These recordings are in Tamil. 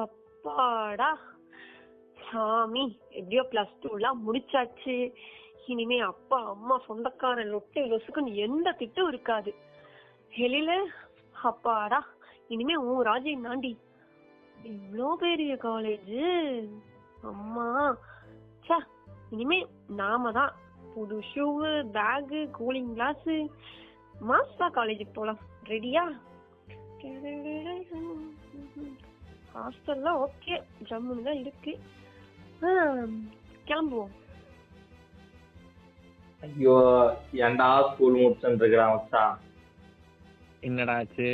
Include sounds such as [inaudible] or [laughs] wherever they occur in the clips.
அப்பாடா. சாமி எப்படியோ பிளஸ் டூ எல்லாம் முடிச்சாச்சு. இனிமே அப்பா அம்மா சொந்தக்காரன் லொட்டு லொசுக்குன்னு எந்த திட்டம் இருக்காது. வெளியில அப்பாடா இனிமே உன் ராஜ்யம் தாண்டி இவ்வளோ பெரிய காலேஜ் அம்மா. சா இனிமே நாம தான். புது ஷூவு பேகு கூலிங் கிளாஸ் மாஸ்டா காலேஜுக்கு போலாம். ரெடியா ஹாஸ்டல்லாம் ஓகே ஜம்முன்னு தான் இருக்கு. கிளம்புவோம். ஐயோ ஏன்டா ஸ்கூல் முடிச்சுட்டு இருக்கிறான் மச்சான் என்னடா ஆச்சு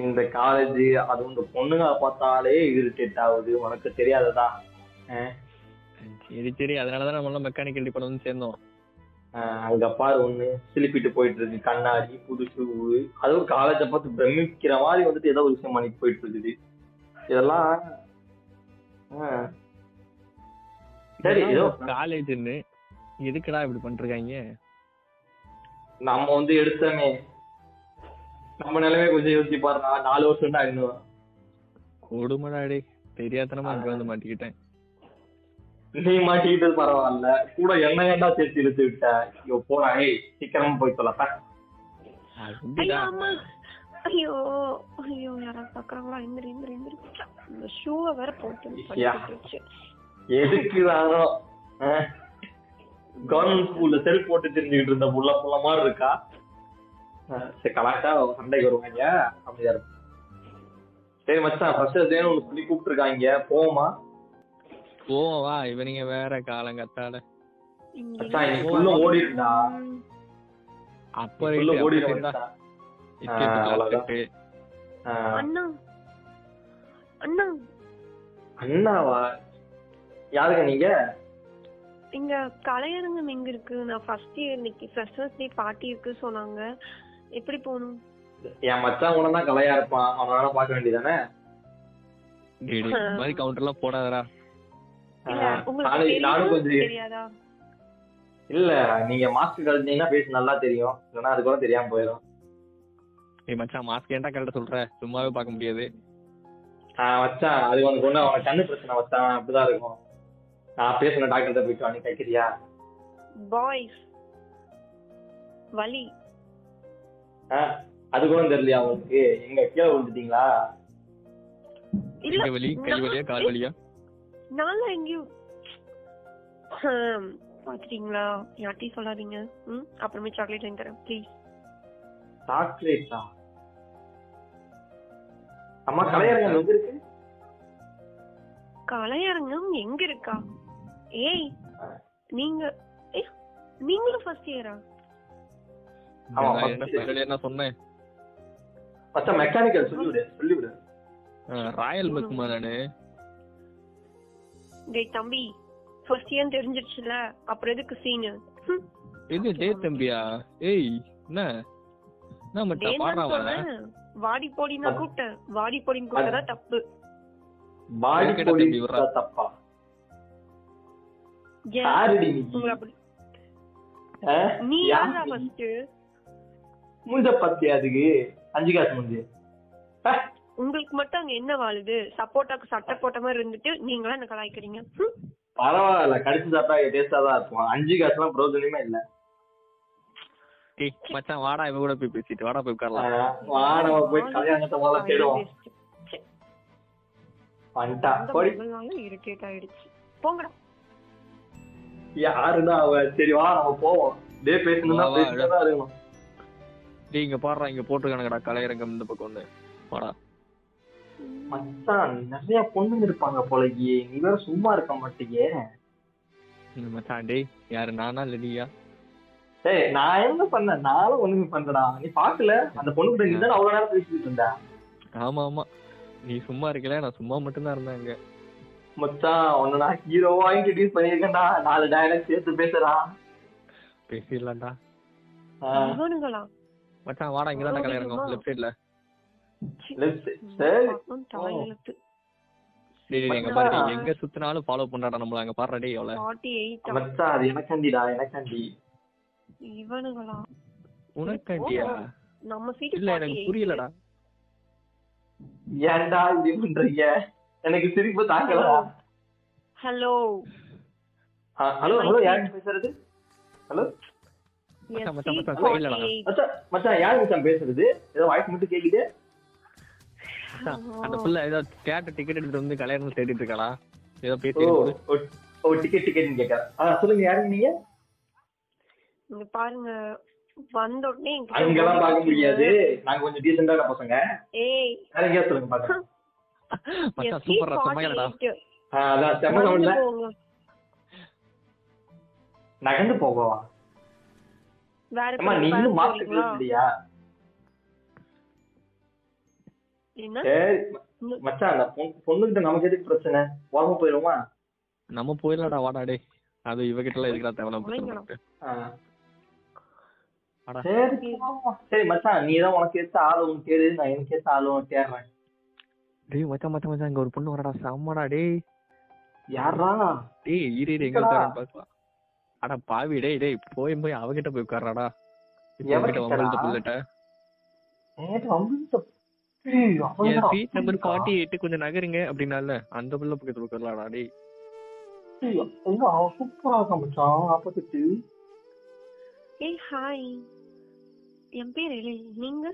இந்த காலேஜ் அதுவும் இந்த பொண்ணுங்க பார்த்தாலே இரிட்டேட் ஆகுது. உனக்கு தெரியாததா? சரி சரி. அதனாலதான் நம்ம எல்லாம் மெக்கானிக்கல் டிபார்ட்மெண்ட் சேர்ந்தோம். அங்க பாரு ஒண்ணு சிலிப்பிட்டு போயிட்டு இருக்கு கண்ணாடி புது ஷூ அதுவும் காலேஜை பார்த்து பிரமிக்கிற மாதிரி வந்துட்டு ஏதோ ஒரு விஷயம் பண்ணிட்டு போயிட்டு இருக்குது இதெல்லாம் சரி ஏதோ காலேஜ்னு எதுக்குடா இப்படி பண்ணிருக்காங்க நம்ம வந்து எடுத்தோமே. நம்ம நிலைமை கொஞ்சம் யோசிச்சு பாருடா நாலு வருஷம் தான் இன்னும். கொடுமடா டே தெரியாதனமா அங்க வந்து மாட்டிக்கிட்டேன். நீ மாட்டிக்கிட்டது பரவாயில்ல. கூட என்ன ஏன்டா சேர்த்து இழுத்து விட்ட? ஐயோ போடா ஏய் சீக்கிரமா போய் சொல்லப்ப. ஐயோ ஐயோ யாராவது பாக்குறாங்களா இந்த ஷூவை வேற போட்டு கவர்மெண்ட் ஸ்கூல்ல செல்ஃப் போட்டு தெரிஞ்சுக்கிட்டு இருந்த புள்ள புள்ள மாதிரி இருக்கா? சரி கலாட்டா சண்டைக்கு வருவாங்க. அப்படியா? இருக்கும் சரி மச்சான் ஃபர்ஸ்ட் தேனும் ஒன்று சொல்லி கூப்பிட்டுருக்காங்க. போவோமா? போவோம் வா. இவனுங்க வேற காலங்கத்தால அண்ணாவா யாருங்க நீங்க? இங்க கலையரங்கம் எங்க இருக்கு? நான் ஃபர்ஸ்ட் இயர் இன்னைக்கு ஃப்ரெஷர்ஸ் டே பார்ட்டி இருக்கு சொன்னாங்க. எப்படி போகணும்? என் மச்சான் கூட தான் கலையா இருப்பான். அவனால பார்க்க வேண்டியதானே மாதிரி கவுண்டர் எல்லாம் போடாதடா. தெரியாதா? இல்ல நீங்க மாஸ்க் கழிச்சீங்கன்னா பேச நல்லா தெரியும். இல்லைன்னா அது கூட தெரியாம போயிடும். ஏய் மச்சான் மாஸ்க் ஏன்டா கரெக்டா சொல்ற? சும்மாவே பார்க்க முடியாது. மச்சான் அது உனக்கு ஒண்ணு அவனுக்கு கண்ணு பிரச்சனை மச்சான். அப்படிதான் இருக்கும். நான் பேசின டாக்டர்கிட்ட போயிட்டு நீ தைக்கிறியா? பாய்ஸ் வலி. அது கூட தெரியலையா உங்களுக்கு? எங்க கீழே விழுந்துட்டீங்களா? இல்ல கை வலி? கை வலியா கால் வலியா? நாங்க எங்கேயும் ஹம், பாத்துட்டீங்களா யார்ட்டையும் சொல்லாதீங்க. ம் அப்புறமே சாக்லேட் வாங்கி தரேன் ப்ளீஸ் சாக்லேட்டா அம்மா கலையரங்கம் எங்க இருக்கு? கலையரங்கம் எங்க இருக்கா? ஏய் நீங்க ஏய், நீங்களும் ஃபர்ஸ்ட் இயரா என்ன சொன்னேன். மெக்கானிக்கல் சொல்லிவிடு சொல்லிவிடு. ராயல் மெக்குமா நானு. டேய் தம்பி ஃபர்ஸ்ட் இயர் தெரிஞ்சிருச்சுல அப்புறம் எதுக்கு சீனு இது டே தம்பியா? ஏய் என்ன? பாடுறான் வாடி போடி நான் கூப்பிட்டேன். வாடி போடின்னு கூப்பிட்டதா தப்பு. எதுக்குடா போடி? தப்பா. நீ? யாரா? ஃபர்ஸ்ட் மூஞ்ச பத்தியா அதுக்கு? அஞ்சு காசு மூஞ்சி. உங்களுக்கு மட்டும் அங்க என்ன வாழுது? சப்போட்டாக்கு சட்டை போட்ட மாதிரி இருந்துட்டு நீங்களா என்ன கலாய்க்கிறீங்க? பரவாயில்ல கடிச்சு சாப்பிட்டா டேஸ்டா தான் இருக்கும். அஞ்சு காசுலாம் பிரோஜனமே இல்ல. ஏய் மச்சான் வாடா இவன் கூட போய் பேசிட்டு. வாடா போய் உட்காரலாம். ஆஹ், வா நம்ம போய் கல்யாணத்தை முதல்ல தேடுவோம். அந்த போடி. irritate ஆயிடுச்சு. போங்கடா. யாருன்னா அவ? சரி வா நம்ம போவோம். டே பேசணும்னா வா, வா, பேசிட்டு தான் இருக்கணும். டேய் இங்க பாடுறா இங்க போட்டுருக்கானுங்கடா கலையரங்கம் இந்த பக்கம் ஒண்ணு வாடா. மச்சான் நிறைய பொண்ணுங்க இருப்பாங்க போலயே. நீ வேற சும்மா இருக்க மாட்டீங்க இந்த மச்சான் டேய் யாரு நானா நீயா? ஏய் நான் என்ன பண்ணேன்? நானும் ஒண்ணுமே பண்றடா நீ பாக்கல? அந்த பொண்ணு கிட்ட நீ தானே அவ்வளவு நேரம் பேசிட்டு இருந்த? ஆமா ஆமா. நீ சும்மா இருக்கல நான் சும்மா மட்டும்தான் இருந்தேன் அங்க. மச்சான் உன்னை நான் ஹீரோவா இன்ட்ரடியூஸ் பண்ணிருக்கேன்டா நாலு டயலாக் சேர்த்து பேசுறா. பேசிடலாம்டா. மச்சான் வாடா இங்க தான் கலையரங்கம் லெஃப்ட் சைடுல சரி பாக்கணும், தாய் எழுத்து டேய் டேய், எங்க பாரு டேய், எங்க சுத்தினாலும் ஃபாலோ பண்றாடா நம்மள அங்க பாடுறா டேய் எவ்வளவு ஃபார்ட்டி எயிட் மச்சான் அது எனக்காண்டிடா எனக்காண்டி. இவனுங்களா? உனக்காண்டியா? நம்ம இல்ல எனக்கு புரியலடா. ஏன்டா இப்படி பண்றீங்க? எனக்கு சிரிப்பு தாங்கல ஹலோ. ஹலோ. ஹலோ யாருங்க பேசுறது? ஹலோ. மச்சான், மச்சான், மச்சான், யாரு பேசுறது? ஏதோ வாய்ஸ் மட்டும் கேக்குது. அந்த புள்ள ஏதோ தியேட்டர் டிக்கெட் எடுத்துட்டு வந்து கல்யாணம் தேடிட்டு இருக்காளா? ஏதோ பேசி ஓ, ஓ டிக்கெட் டிக்கெட் கேட்கறேன் ஆ சொல்லுங்க யாருங்க நீங்க? இங்க பாருங்க வந்த உடனே அங்கெல்லாம் பார்க்க முடியாது. நாங்க கொஞ்சம் டீசெண்டான பசங்க. ஏய். வேற சொல்லுங்க பாக்கலாம் மச்சான் சூப்பரா செம்மையாடா ஆ, அதான் செம்ம வந்து சவுண்ட்ல போங்க. நகர்ந்து போகவா? வேற அம்மா நீ பேர் இன்னும் மாஸ்க்? இல்லையா மச்சான் பொண்ணுகிட்ட நமக்கு எதுக்கு பிரச்சனை? ஓரமா போயிருவோமா? நம்ம போயிடலாடா வாடா டேய். அது இவகிட்ட எல்லாம் எதுக்குடா. அடா. சரி மச்சான் நீ தான் உனக்கு ஏத்த ஆளு உனக்கு கேடு நான் எனக்கு ஏத்த ஆளு உனக்கு தேடுறேன். டேய் மச்சான் மச்சான் மச்சான் இங்க ஒரு பொண்ணு வரடா. செம்மடா டேய். யாரா டேய் இரு இரு எங்க உட்காரன்னு பாக்கலாம் அட பாவி டேய் டேய் போய் போய் அவகிட்ட போய்? வம்பழுத்த புள்ளட்ட. அவ்வளவுதான். சீட் நம்பர் ஃபார்ட்டி எயிட் கொஞ்சம் நகருங்க அப்படின்னால அந்த புள்ள பக்கத்துல உட்காரலாடா டேய். ஏய், சூப்பரா ஆப்போசிட் ஹாய் என் பேர் எழில் நீங்க?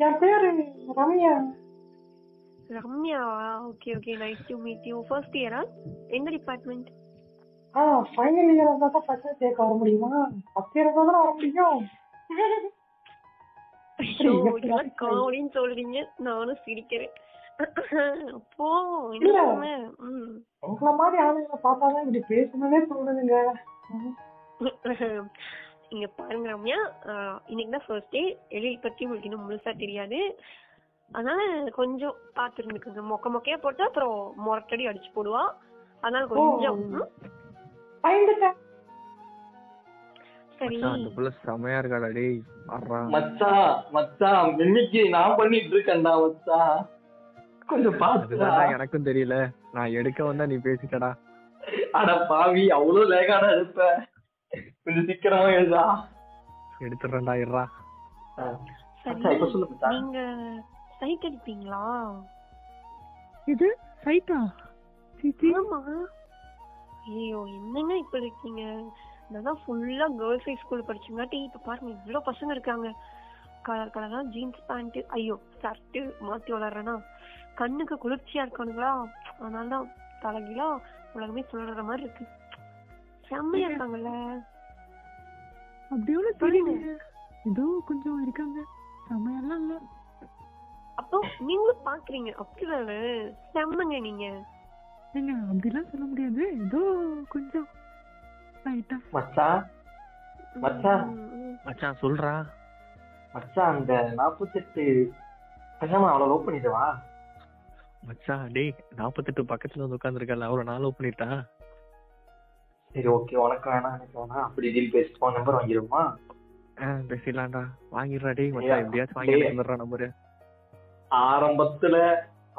என் பேரு Ramya. Ramya? Okay okay nice to meet you first இயரா எந்த டிபார்ட்மெண்ட் ஆ ஃபைனல் இயர் வந்தா தான் ஃபர்ஸ்ட் சேர்க்க வர முடியுமா? ஃபர்ஸ்ட் இயர் வந்தா வர முடியும். ஐயோ [laughs] இதெல்லாம் காமெடின்னு சொல்றீங்க. நானும் சிரிக்கிறேன். அப்போ உங்கள மாதிரி ஆளுங்களை பார்த்தாதான் இப்படி பேசணும்னே தோணுதுங்க. இங்க பாருங்க ரம்யா. இன்னைக்கு தான் ஃபர்ஸ்ட் டே எழில் பத்தி உங்களுக்கு இன்னும் முழுசா தெரியாது. அதனால கொஞ்சம் பார்த்து இருந்துக்குங்க மொக்க மொக்கையா போட்டா அப்புறம் மொரட்டடி அடிச்சு போடுவா. அதனால கொஞ்சம் ம்? சரி அந்த புள்ள செமையா இருக்காடா டேய். வர்றா மச்சான் மச்சான் இன்னைக்கு நான் பண்ணிட்டு இருக்கேன்டா மச்சான் கொஞ்சம் அதுதான்டா பாத்து எனக்கும் தெரியல. நான் எடுக்க வந்தா நீ பேசிட்டடா. அட பாவி அவ்வளவு லேகாடா இருப்ப கொஞ்சம் சீக்கிரமா எழுதா சொல்லு மச்சான். நீங்க சைட் அடிப்பீங்களா? இது சைட்டா? ஆமா. ஐயோ என்னங்க இப்ப இருக்கீங்க? நான் ஃபுல்லா கேர்ள்ஸ் ஹை ஸ்கூல் படிச்சங்காட்டி இப்ப பாருங்க இவ்வளவு பசங்க இருக்காங்க. கலர் கலரா ஜீன்ஸ் பேண்ட் ஐயோ ஷர்ட் மாத்தி வளர்றேனா? கண்ணுக்கு குளிர்ச்சியா இருக்கானுங்களா? அதனாலதான் தலைகீழா உலகமே சொல்ற மாதிரி இருக்கு. செம்மையா இருக்காங்கல்ல. அப்படி ஒன்றும் சொல்லுங்க. தெரியல ஏதோ கொஞ்சம் இருக்காங்க. செமையெல்லாம் இல்ல. அப்போ நீங்களும் பாக்குறீங்க. அப்படிதானே? செம்மங்க நீங்க. ஏங்க அப்படிலாம் சொல்ல முடியாது. ஏதோ கொஞ்சம் மச்சான் மச்சான். மச்சான் சொல்றா. மச்சான் அந்த நாற்பத்தெட்டு அவளை லவ் பண்ணிடுவா மச்சான் டேய் நாற்பத்தெட்டு பக்கத்துல வந்து உட்காந்துருக்கல அவரை நான் லவ் பண்ணிட்டா? சரி ஓகே உனக்கு வேணாம் எனக்கு வேணாம் அப்படி டீல் பேசி ஃபோன் நம்பர் வாங்கிடுவோமா? ஆ பேசிடலாம்டா. வாங்கிடுறா டேய் மச்சான் எப்படியாச்சும் வாங்கி. வந்துடுறா நம்பரு ஆரம்பத்துல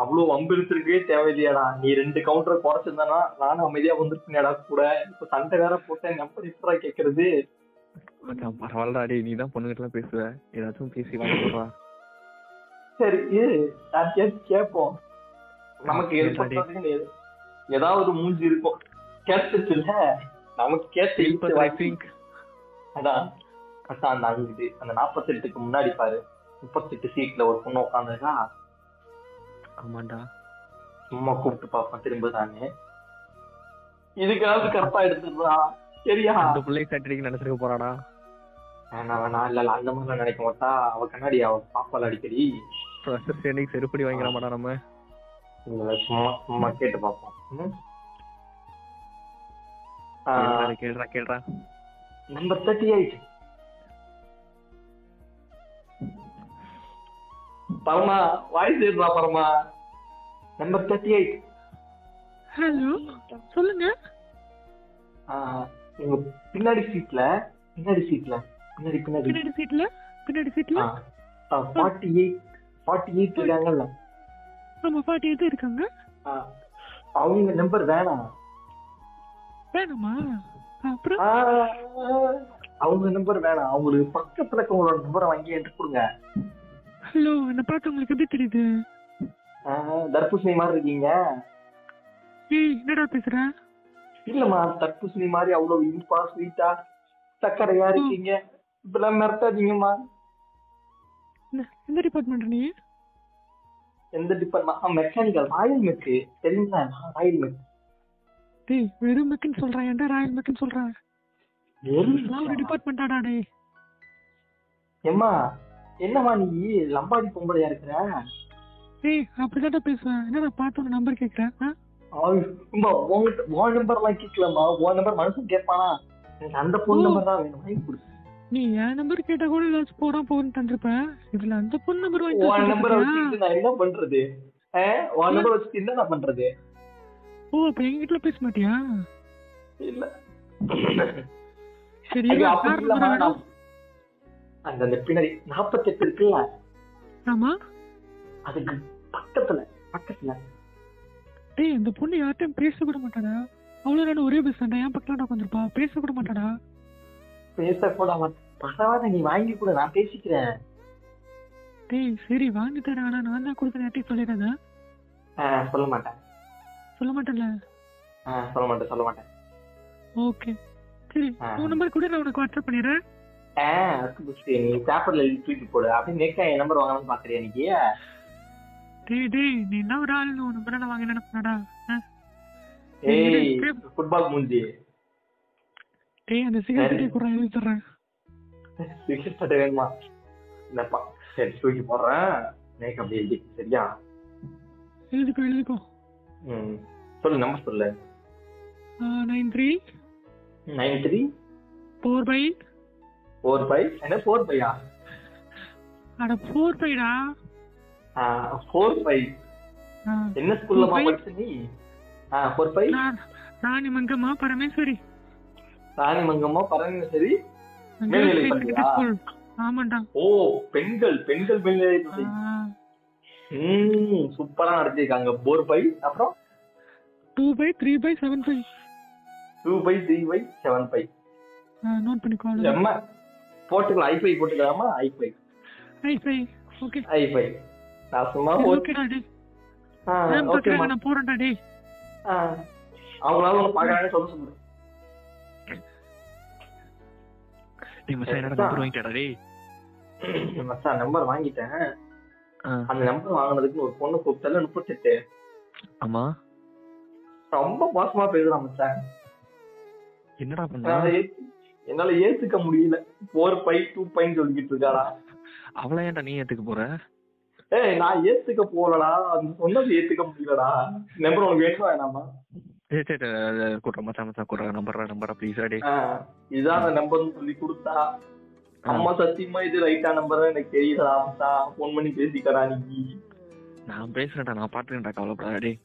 அவ்வளவு வம்பு இழுத்துருக்கவே தேவையில்லையாடா. நீ ரெண்டு கவுண்டரை குறைச்சிருந்தானா நானும் அமைதியா வந்துருப்பேன்டா கூட. இப்ப சண்டை வேற போட்டேன் நம்பர் இப்படா கேக்குறது? பரவாயில்லடா நீ தான் பொண்ணுகிட்ட எல்லாம் பேசுவ. ஏதாச்சும் பேசி வாங்கி கொடுறா. சரி இரு. யார்கிட்டயாச்சும் கேட்போம் நமக்கு ஏதாவது ஒரு மூஞ்சி இருக்கும். கேட்டுச்சுல்ல? நமக்கு கேட்டு. அதான் மச்சான் அந்த அஞ்சு அந்த நாற்பத்தெட்டுக்கு முன்னாடி பாரு. முப்பத்தெட்டு சீட்ல ஒரு பொண்ணு உட்காந்துருக்கா. ஆமாண்டா. சும்மா கூப்பிட்டு பாப்பேன் திரும்ப தானே. இதுக்காவது கரெக்டா எடுத்துடுறா. சரியா? அந்த பிள்ளை சட்டடிக்கு நினைச்சிருக்க போறாடா வேணாம் வேணாம். இல்ல அந்த மாதிரிலாம் நினைக்க மாட்டா. அவ கண்ணாடி அவ பாப்பால அடிக்கடி. ப்ரெஷர் சேனிக்கு செருப்படி வாங்கிட மாட்டா நம்ம. இல்ல, சும்மா சும்மா கேட்டு பாப்போம் கேளுடா கேளுடா நம்பர் தேர்ட்டி எயிட் பரமா வாய்ஸ் ஏடுறா பரமா. நம்பர் தேர்ட்டி எயிட் ஹலோ சொல்லுங்க உங்க பின்னாடி சீட்ல பின்னாடி சீட்ல பின்னாடி பின்னாடி. பின்னாடி சீட்ல பின்னாடி சீட்ல ஃபார்ட்டி எயிட் ஃபார்ட்டி எயிட் இருக்காங்கல்ல. ஆமா பாட்டி எது இருக்காங்க. அவங்க நம்பர் வேணாம்? வேணாமா அப்புறம்? அவங்க நம்பர் வேணாம் அவங்களுக்கு பக்கத்துல இருக்கவங்களோட நம்பரை வாங்கி என்கிட்ட கொடுங்க. ஹலோ என்ன பார்த்து உங்களுக்கு எப்படி தெரியுது? தர்பூசணி மாதிரி இருக்கீங்க? என்னடா பேசுற? இல்லம்மா தர்பூசணி மாதிரி அவ்வளவு இனிப்பா ஸ்வீட்டா சக்கரையா இருக்கீங்க. இப்பெல்லாம் மிரட்டாதீங்கம்மா. என்ன- எந்த டிபார்ட்மெண்ட் நீ? எந்த டிபார்ட்மெண்ட் மெக்கானிக்கல் ராயல் மெக்கு தெரியுங்களா? ராயல் மெக் டேய் வெறும் மெக்குன்னு சொல்றேன். ஏன்டா ராயல் மெக்குன்னு சொல்றேன் நான் ஒரு டிபார்ட்மெண்டாடா டேய். என்னம்மா நீ லம்பாடி பொம்பளையா இருக்கிற? ஏய் அப்படிதான்டா பேசுவேன். என்னடா பார்த்து ஒரு நம்பர் கேட்குறேன் உன் உன் நம்பர் மனுஷன் கேட்பானா எனக்கு அந்த பொண்ணு ஓ. நம்பர் தான் வேணும். வாங்கி கொடு. நீ என் நம்பர் கேட்டா கூட ஏதாச்சும் போடா போன்னு தந்திருப்பேன். இதுல அந்த பொண்ணு நம்பர் வாங்கி உன் நம்பரை தந்திருக்கியா? வச்சுக்கிட்டு நான் என்ன பண்றது? ஆ? உன் நம்பர் வச்சுட்டு என்ன நான் பண்றது? ஓ அப்ப எங்கிட்ட பேச மாட்டியா? இல்ல. சரி அந்த அந்த பின்னாடி நாற்பத்தெட்டு இருக்குல்ல? ஆமா. அதுக்கு பக்கத்துல பக்கத்துல. டேய் அந்த பொண்ணு யார்ட்டையும் பேச கூட மாட்டாடா. அவ்வளவு நேரம் ஒரே பேசுறா என் பக்கத்துல உட்காந்துருப்பா பேச கூட மாட்டாடா. பேச கூட மாட்டேன். பரவாயில்ல நீ வாங்கி கூட நான் பேசிக்கிறேன். டேய் சரி வாங்கி தரேன் ஆனா நான் தான் கொடுக்குறேன் யார்ட்டையும் சொல்லிடாத. சொல்ல மாட்டேன். சொல்ல மாட்டேன்ல? சொல்ல மாட்டேன் சொல்ல மாட்டேன். ஓகே. சரி. உன் நம்பர் கூட நான் உனக்கு வாட்ஸ்அப் பண்ணிடுறேன். நீ பேப்பர்ல தூக்கி போடு. அப்படியே நெக்ஸ்ட் என் நம்பர் வாங்கணும்னு பாக்குறியா இன்னைக்கு டேய் டேய் நீ என்ன ஒரு ஆள் உன் நான் வாங்கி நினைப்பேனடா ஏய் ஃபுட்பால் மூஞ்சி. டேய் அந்த சிகரெட் கூட எழுதி தர்றேன். சிகரெட் சட்டை வேணுமா? இல்லப்பா சரி தூக்கி போடுறேன். நேக்கு அப்படி எழுதி சரியா? எழுதிக்கோ எழுதிக்கோ. ம் சொல்லு நம்பர் சொல்லு. Nine three nine three four five four five என்ன ஃபோர் ஃபைவா அட ஃபோர் பைடா ஃபோர் ஃபைவ் என்ன ஸ்கூல்லமா? படிச்ச நீ? Four five Rani Mangamma Parameswari. ராணி மங்கம்மா பரமேஸ்வரி மேல்நிலை பள்ளியா? ஆமாண்டா. ஓ பெண்கள் பெண்கள் மேல்நிலை பள்ளி. ம் சூப்பரா நடத்திருக்காங்க. ஃபோர் ஃபைவ் அப்புறம்? Two by three by seven five two by three by seven five note பண்ணிக்கோ போட்டுக்கலாம். ஐஃபை போட்டுக்கலாமா? ஐஃபை ஐ ஃபை ஓகே ஐஃபை நான் சும்மா சரி, ஒரு ஓகேடா டேய். ஆ, மேம் ஓகேம்மா பாக்குறாங்க நான் போறேன்டா டேய். ஆ. அவங்களால உன்னை பாக்குறாங்க சொல்ல சொல்லு. டேய் மச்சான் என்னடா நம்பர் வாங்கிட்டடா டேய். மச்சான் நம்பர் வாங்கிட்டேன். ஆ, அந்த நம்பர் வாங்கினதுக்கு ஒரு பொண்ணு கூப்பிட்டால முப்பத்தெட்டு. ஆமா. ரொம்ப மோசமா மச்சான். என்னடா பண்ணா? என்னால ஏத்து- என்னால ஏத்துக்க முடியல. ஃபோர் பை டூ பைன்னு சொல்லிக்கிட்டு இருக்காடா. அவளை ஏன்டா நீ ஏத்துக்க போற? ஏய் நான் ஏத்துக்க போலடா அந்த சொன்னது ஏத்துக்க முடியலடா. நம்பர் உனக்கு வேணுமா வேணாமா? அம்மா சத்தியமா இது ரைட்டா நம்பர் எனக்கு தெரியலடா மச்சான். ஃபோன் பண்ணி பேசிக்கடா நீ. நான் பேசுறேன்டா நான் பாத்துக்கிறேன்டா கவலைப்படாத டேய்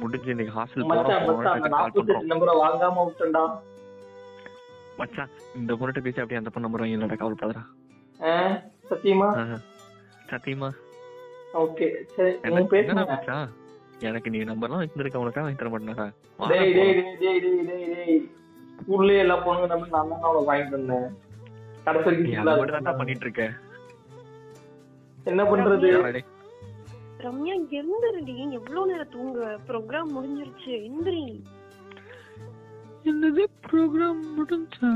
முடிஞ்சு இன்னைக்கு ஹாஸ்டல் போறோம் நம்பரை வாங்காம விட்டேன்டா. மச்சான் இந்த பொண்ணுகிட்ட பேசி அப்படியே அந்த பொண்ணு நம்பர் வாங்கி இல்லடா கவலைப்படாதடா சத்தியமா? சத்தியமா? ஓகே சரி என்ன- நீ பேசுங்க. எனக்கு நீ நம்பர்லாம் வச்சிருக்க உனக்கா வாங்கி தர மாட்டேனடா. டேய் டேய் டேய் டேய் டேய் டேய் டேய். ஸ்கூல்ல எல்லா பொண்ணுங்க நம்பர் நான் தான் அவளை வாங்கிட்டு வந்தேன் கடைசி வரைக்கும் அதை மட்டும் தான் பண்ணிட்டு இருக்க என்ன பண்றது? ரம்யா எந்திரடி. எவ்வளவு நேரம் தூங்க ப்ரோக்ராம் முடிஞ்சிருச்சு. எந்திரி. என்னது? ப்ரோக்ராம் முடிஞ்சா?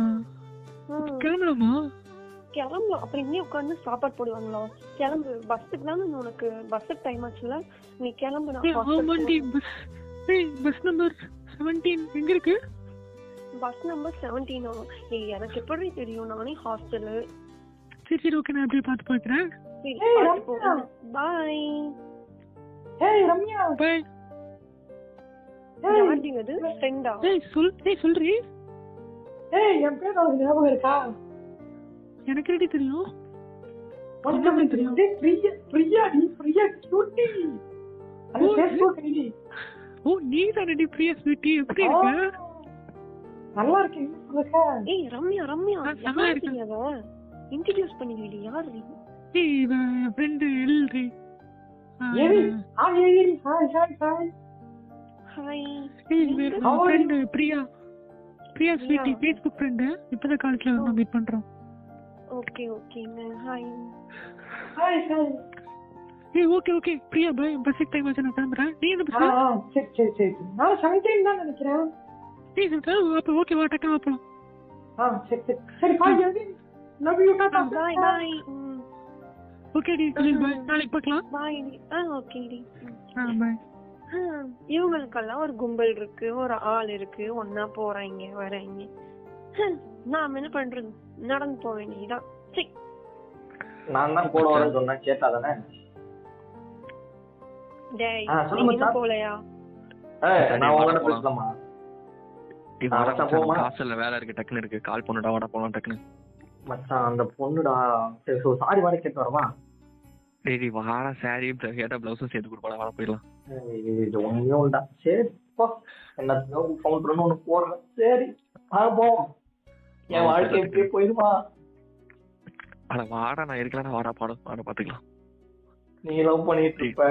கிளம்பலாமா கிளம்பு அப்புறம் இங்கே உட்காந்து சாப்பாடு போடுவாங்களா? கிளம்பு பஸ்ஸுக்கு தானே உனக்கு பஸ்ஸுக்கு டைம் ஆச்சுல நீ கிளம்பு பஸ் நம்பர் செவன்டீன் எங்க இருக்கு? பஸ் நம்பர் செவன்டீனா ஏய் எனக்கு எப்படி தெரியும்? நானே ஹாஸ்டலு சரி சரி ஓகே நான் அப்படியே பார்த்து போய்க்கிறேன் பாய் ஏய் ரம்யா. பை யாருடி அது ஃப்ரெண்டா ஏய் சொல் ஏய் சொல்றி? ஏய் என் பேர் உனக்கு ஞாபகம் இருக்கா? எனக்கு எப்படி தெரியும்? ஓ, நீ தானடி பிரியா ஸ்வீட்டி? எப்படி இருக்க? நல்லா இருக்கு நீ சொல்லுங்க ஏய் ரம்யா ரம்யா ஆ, நல்லா யார் இருக்கு. நீ அவ இன்ட்ரடியூஸ் பண்ணிவிடி யார் நீ? ஏய் ஃப்ரெண்டு எல்ரி. ஏய் ஹாய் ஏய் ஹாய் ஹாய் ஹாய் ஹாய் ஏய் இவன் என் How are you? Friend Priya. Priya sweetie. Facebook friend இப்பதான் காலேஜ்ல வந்து மீட் பண்றோம். ஓகே ஓகேங்க ஹாய் ஹாய் ஹாய் ஏய் ஓகே ஓகே பிரியா பாய் பஸ்ஸுக்கு டைம் ஆச்சு நான் கிளம்புறேன். நீ என்ன பஸ் ஆ, சரி சரி சரி. நான் செவன்டீன் தான் நினைக்கிறேன். நீ சொல்லிட்டு அப்போ ஓகே வா டக்குனு போலாம். ஆ சரி சரி. சரி bye love you tata bye bye okay D bye நாளைக்கு பார்க்கலாம். பாய் ஆ ஓகே டி ஆ பாய் இவங்களுக்கெல்லாம் ஒரு கும்பல் இருக்கு. ஒரு ஆள் இருக்கு. ஒன்னா போறாங்க வராங்க ஹம், நாம என்ன பண்றது? நடந்து போக வேண்டியதுதான். சரி. நான் தான் கூட வரேன்னு சொன்னேன். கேட்டா தானே டேய் மச்சான். போலையா ஏய், நான் உங்ககிட்ட பேசலாமா? காசுல வேலை இருக்கு டக்குன்னு இருக்கு. கால் பண்ணுடா வாடா போலாம் டக்குன்னு. மச்சான் அந்த பொண்ணுடா. சரி ஸோ சாரி வாடி கேட்டு வரவா? டேய் வாடா சாரி கேட்டா பிளவுஸும் சேர்த்து கொடுப்பாடா வாடா போயிடலாம். இது ஒண்ணுமே உண்டா சரி போ. என்னத்தையோ ஒண்ணு போடுறேன். சரி போவோம் என் வாழ்க்கை எப்படியே போயிருமா அட வாடா நான் இருக்கலடா வாடா பாடம் வாடா பாத்துக்கலாம். நீ லவ் பண்ணிட்டு இருப்ப.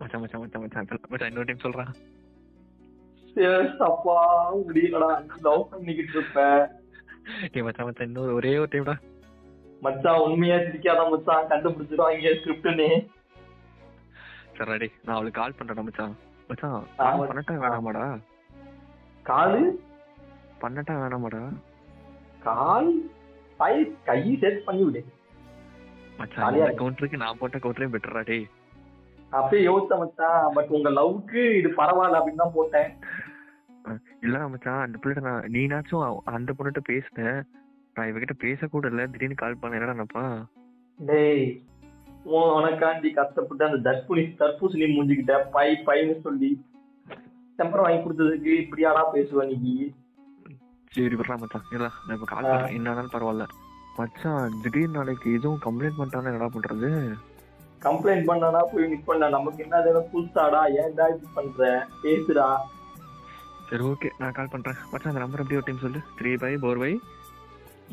மச்சான் மச்சான் மச்சான் மச்சான் மச்சான் இன்னொரு டைம் சொல்றேன் சரி அப்பா முடியலடா. லவ் பண்ணிக்கிட்டு இருப்ப. டேய் மச்சான் மச்சான் இன்னொரு ஒரே ஒரு டைம்டா மச்சான் உண்மையா சிரிக்காத மச்சான். கண்டுபிடிச்சிடும் இங்க ஸ்கிரிப்ட்னு சரிடா டேய் நான் அவளுக்கு கால் பண்றேன் மச்சான். மச்சான் கால். பண்ணட்டா வேணாமாடா. காலு? பண்ணட்டா வேணாமாடா. கால் கை கை செட் பண்ணி விடு. மச்சான். கவுண்டருக்கு நான் போட்ட கவுண்டரே பெட்டரா டேய். அப்படியே யோசிச்ச மச்சான் பட் உங்க லவ்க்கு இது பரவாயில்ல அப்படின்னு தான் போட்டேன். இல்ல மச்சான் அந்த பிள்ளைகிட்ட நான் நீனாச்சும் அந்த பொண்ணுகிட்ட பேசினேன் நான் இவகிட்ட பேசக்கூட இல்ல திடீர்னு கால் பண்ண என்னடா நினைப்பா? டேய் உன் உனக்காண்டி கஷ்டப்பட்டு அந்த தர்பூனி தர்பூசணி மூஞ்சிக்கிட்ட பை பைன்னு சொல்லி டெம்பர் வாங்கி கொடுத்ததுக்கு இப்படியாடா பேசுவ நீ? சரி விட்றா மச்சான் இல்ல. நான் இப்ப கால் ஆ. பண்றேன். என்னாலும் பரவாயில்ல. மச்சான் திடீர்னு நாளைக்கு எதுவும் கம்ப்ளைண்ட் பண்ணிட்டானா என்னடா பண்றது? கம்ப்ளைண்ட் பண்ணனா போய் நிப்பண்ணா நமக்கு என்ன வேணும் புதுசாடா? ஏன்டா இப்படி பண்ற? பேசுடா. சரி ஓகே நான் கால் பண்றேன். மச்சான் அந்த நம்பர் அப்படியே ஒரு டைம் சொல்லு. Three by four by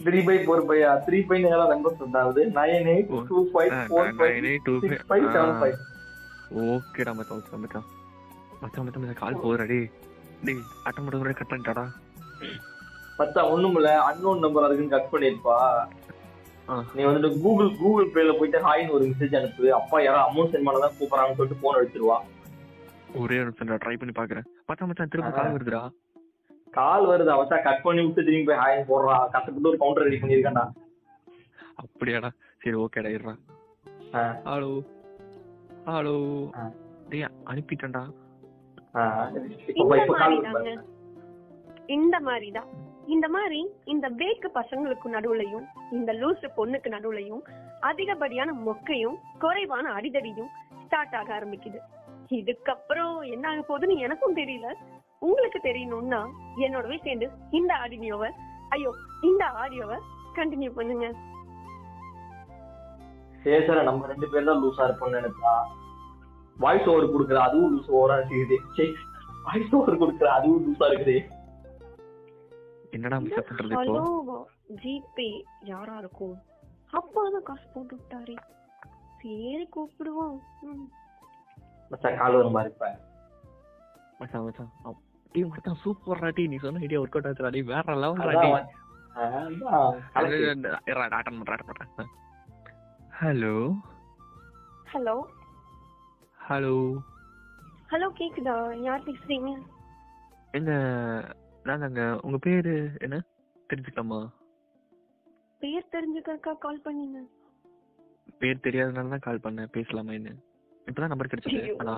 three by four Bhaiya three by எல்லாம் number சொன்னாவது? Nine eight. Two five four five nine eight two six five seven five ஓகேடா மச்சான் மச்சான். மச்சான் மச்சான் மச்சான் கால் போதுடா டேய். டேய் அட்டன் மட்டும் கட் பண்ணிட்டாடா. மச்சான் ஒண்ணுமில்ல அன்னோன் நம்பர் அதுக்குன்னு கட் பண்ணிருப்பா. ஆ. நீ வந்துட்டு கூகுள் கூகுள் பேல போயிட்டு ஹாய்னு ஒரு மெசேஜ் அனுப்பு. அப்பா யாரோ அமௌண்ட் சென்ட் தான் கூப்பிடறாங்கன்னு சொல்லிட்டு போன் எடுத்துருவா. ஒரே நிமிஷம் ட்ரை பண்ணி பாக்குறேன். மச்சான் மச்சான் திரும்ப. கால் வருதுடா. கால் வருது. அவச்சா கட் பண்ணி விட்டு திரும்பி போய் ஹாய் போடுறா. கஷ்டப்பட்டு ஒரு கவுண்டர் ரெடி பண்ணிருக்கேன்டா அப்படியாடா. சரி ஓகேடா இருடா. Hello hello. டேய் அனுப்பிட்டேன்டா. இந்த மாதிரி இந்த மாதிரி இந்த பேக்கு பசங்களுக்கு நடுவுலயும் இந்த லூசு பொண்ணுக்கு நடுவுலையும் அதிகப்படியான மொக்கையும் குறைவான அடிதடியும் ஸ்டார்ட் ஆக ஆரம்பிக்குது. இதுக்கப்புறம் என்ன ஆக போகுதுன்னு எனக்கும் தெரியல. உங்களுக்கு தெரியணும்னா என்னோடவே சேர்ந்து இந்த ஆடியோவை ஐயோ இந்த ஆடியோவை கண்டினியூ பண்ணுங்க. சேசர நம்ம ரெண்டு பேர் தான் லூசா இருப்போம்னு நினைச்சா வாய்ஸ் ஓவர் கொடுக்குற அதுவும் லூஸ் ஓவரா இருக்குது. வாய்ஸ் ஓவர் கொடுக்குற அதுவும் லூசா இருக்குது. என்னடா மிஸ் பண்றது இப்போ? ஹலோ ஜிபே யாரா இருக்கும் அப்பா தான் காசு போட்டு விட்டாரே. சரி கூப்பிடுவோம். மச்சான் கால் வரும் பாரு இப்ப. மச்சான் மச்சான் டேய் மச்சான் சூப்பர்டா டேய் நீ சொன்ன ஐடியா ஒர்க் அவுட் ஆச்சுடா டேய் வேற லெவல்டா கலக்கு. அட்டன் பண்றேன் அட்டன் பண்றேன் ஹலோ ஹலோ ஹலோ ஹலோ கேக்குதா? யார் பேசுறீங்க? எங்க நாங்க உங்க பேரு என்ன? தெரிஞ்சுக்கலாமா? பேர் தெரிஞ்சுக்கறக்கா கால் பண்ணீங்க பேர் தெரியாதனால தான் கால் பண்ணேன். பேசலாமா என்ன இப்பதான் நம்பர் கிடைச்சது. ஆனா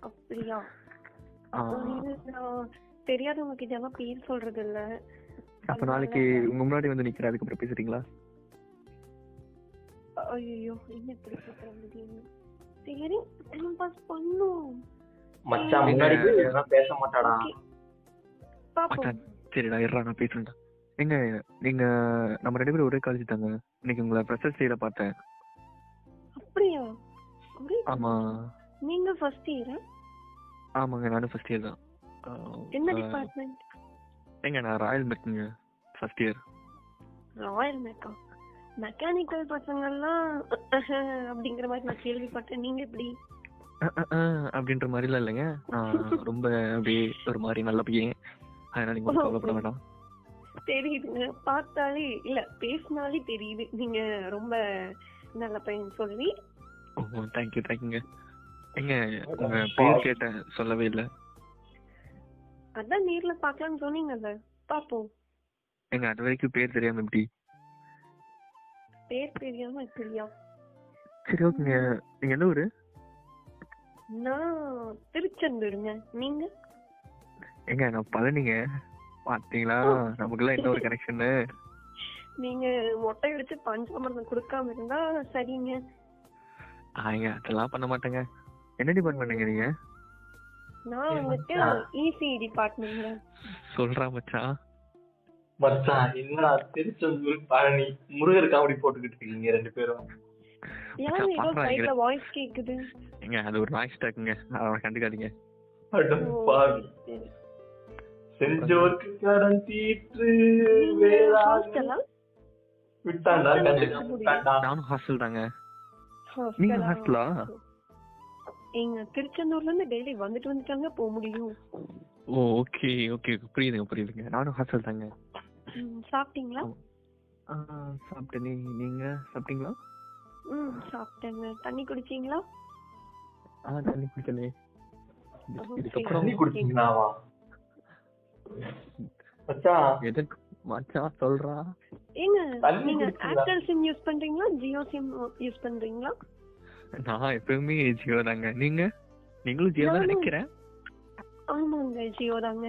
அப்படியா? நான் தெரியாதவங்க கிட்ட எல்லாம் பேர் சொல்றது இல்ல. அப்ப நாளைக்கு உங்க முன்னாடி வந்து நிக்கிறேன். அதுக்கப்புறம் பேசுறீங்களா? ஐயோ என்ன இப்படி சரி டைம் பாஸ் பண்ணும் மச்சான் முன்னாடி பேச மாட்டாடா. பாப்போம். சரிடா இருடா நான் பேசுறேன்டா எங்க நீங்க நம்ம ரெண்டு பேரும் ஒரே காலேஜ் தாங்க. இன்னைக்கு உங்களை ஃப்ரெஷர்ஸ் டேல பார்த்தேன். அப்படியா? ஆமா. நீங்க ஃபர்ஸ்ட் இயர் ஆமாங்க நானும் ஃபர்ஸ்ட் இயர் தான். என்ன டிபார்ட்மெண்ட் எங்க நான் ராயல் மெக்குங்க ஃபர்ஸ்ட் இயர் ராயல் மேக்கா மெக்கானிக்கல் பசங்கள்லாம் [laughs] அப்படிங்கிற மாதிரி நான் கேள்விப்பட்டேன். நீங்க எப்படி? அப்படின்ற மாதிரிலாம் இல்லைங்க. நான் ரொம்ப அப்படியே ஒரு மாதிரி நல்ல பையன். அதனால நீங்க கவலைப்பட வேண்டாம். தெரியுதுங்க. பார்த்தாலே இல்ல பேசினாலே தெரியுது. நீங்க ரொம்ப நல்ல பையன் சொல்லி. ஓ தேங்க்யூ தேங்க்யூங்க எங்க உங்க பேர் கேட்டேன் சொல்லவே இல்ல. அதான் நேர்ல பார்க்கலாம்னு சொன்னீங்கல்ல. பாப்போம் எங்க அது வரைக்கும் பேர் தெரியாம எப்படி? பேர் தெரியாம இப்படியா? சரி ஓகேங்க. நீங்க எந்த ஊரு? நான் திருச்செந்தூருங்க. நீங்க? எங்க நான் பழனிங்க? பாத்தீங்களா? நமக்குலாம் என்ன ஒரு கனெக்ஷன் நீங்க மொட்டை அடிச்சு பஞ்சாமிரதம் கொடுக்காம இருந்தா சரிங்க. ஆங்க அதெல்லாம் பண்ண மாட்டேங்க. என்ன டிபார்ட்மெண்ட்டுங்க நீங்க? நான் வந்துட்டு இசி டிபார்ட்மெண்ட்ல சொல்றா மச்சான். மச்சான் என்னடா திருச்செந்தூர் பழனி முருகர் காமெடி போட்டுக்கிட்டு இருக்கீங்க ரெண்டு பேரும். ஏன் ஏதோ பாக்குறாங்க. சைட்ல வாய்ஸ் கேக்குது. ஏங்க அது ஒரு நாய்ஸ் டாக்குங்க அவனை கண்டுக்காதீங்க. அட பாவி. செஞ்சோருக்கு கடன் தீற்று நீங்க விட்டாண்டா? நானும் ஹாஸ்டல் தாங்க. ஹாஸ்டலா ஹாஸ்டலா? எங்க திருச்செந்தூர்ல இருந்து டெய்லி வந்துட்டு வந்துட்டாங்க போக முடியும். ஓ ஓகே ஓகே புரியுதுங்க புரியுதுங்க. நானும் ஹாஸ்டல் தாங்க. ம், சாப்பிட்டீங்களா? ஆ, சாப்பிட்டேன். நீங்க சாப்பிட்டீங்களா? ம் சாப்பிட்டேங்க. தண்ணி குடிச்சீங்களா? ஆ தண்ணி குடிச்சனே. இதுக்கப்புறம் தண்ணி குடிச்சீங்களாவா மச்சான் சொல்றா? ஏங்க நீங்க? ஏர்டெல் சிம் யூஸ் பண்றீங்களா? ஜியோ சிம் யூஸ் பண்றீங்களா? நான் எப்பவுமே ஜியோ தாங்க. நீங்க? நீங்களும் ஜியோ தான். நினைக்கிறேன்? ஆமாங்க ஜியோ தாங்க.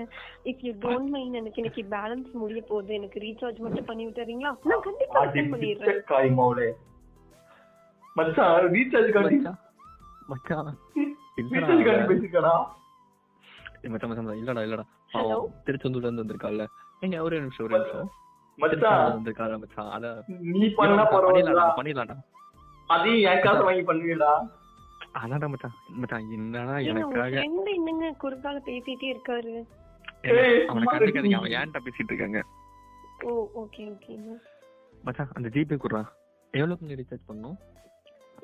இஃப் யூ டோன்ட் மைண்ட் எனக்கு இன்னைக்கு பேலன்ஸ் முடிய போகுது. எனக்கு ரீசார்ஜ் மட்டும் பண்ணி விட்டுறீங்களா? நான் கண்டிப்பா ரிட்டர்ன் பண்ணிடுறேன். காய் மவுளே மச்சான் ரீசார்ஜ் காட்டி மச்சான் மச்சான் ரீசார்ஜ் [laughs] காட்டி இல்லடா. பேசிக்கடா மச்சான் மச்சான் இல்லடா. திருச்செந்தூர்ல இருந்து வந்திருக்கால எங்க ஒரே நிமிஷம் ஒரே நிமிஷம். மச்சான் அத நீ பண்ணா பரவாயில்ல பண்ணிடலாம்டா பண்ணிடலாம்டா. அதையும் என் காசு வாங்கி பண்ணுவீடா. அதான்டா மச்சான். மச்சான் என்னடா எனக்காக? என்னங்க குறுக்கால பேசிட்டே இருக்காரு? அவனை சும்மா கண்டுக்காதீங்க. இரு. அவன் ஏன்டா பேசிட்டு இருக்காங்க? ஓ ஓகே ஓகேங்க மச்சான் அந்த ஜிபே குடுறான் எவ்வளவுக்கு ரீசார்ஜ் டேய்.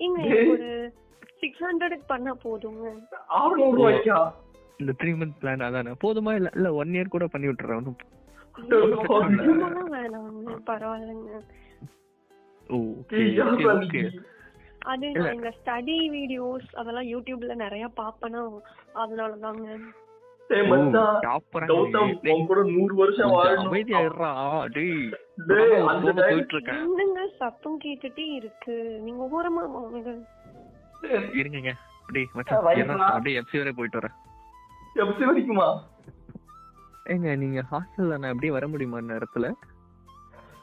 எனக்கு ஒரு சிக்ஸ் ஹண்ட்ரட் பண்ணா போதுங்க. ரூபாய்க்கா இந்த த்ரீ மந்த் பிளான் அதானே? போதுமா? இல்ல இல்ல ஒன் இயர் கூட பண்ணி விட்டுறேன். ஒன்றும் பரவாயில்லைங்க. ஓகே அது ஸ்டடி வீடியோஸ் அதெல்லாம் யூடியூப்ல நிறைய பாப்பேனா அதனால தாங்க சத்தம் கேட்டுட்டே இருக்கு? நீங்க ஓரமா வாங்க. இருங்க அப்படியே போயிட்டு வரேன். எப்படி வரைக்குமா ஏங்க நீங்க ஹாஸ்டல்ல நான் அப்படியே வர முடியுமா இந்த இடத்துல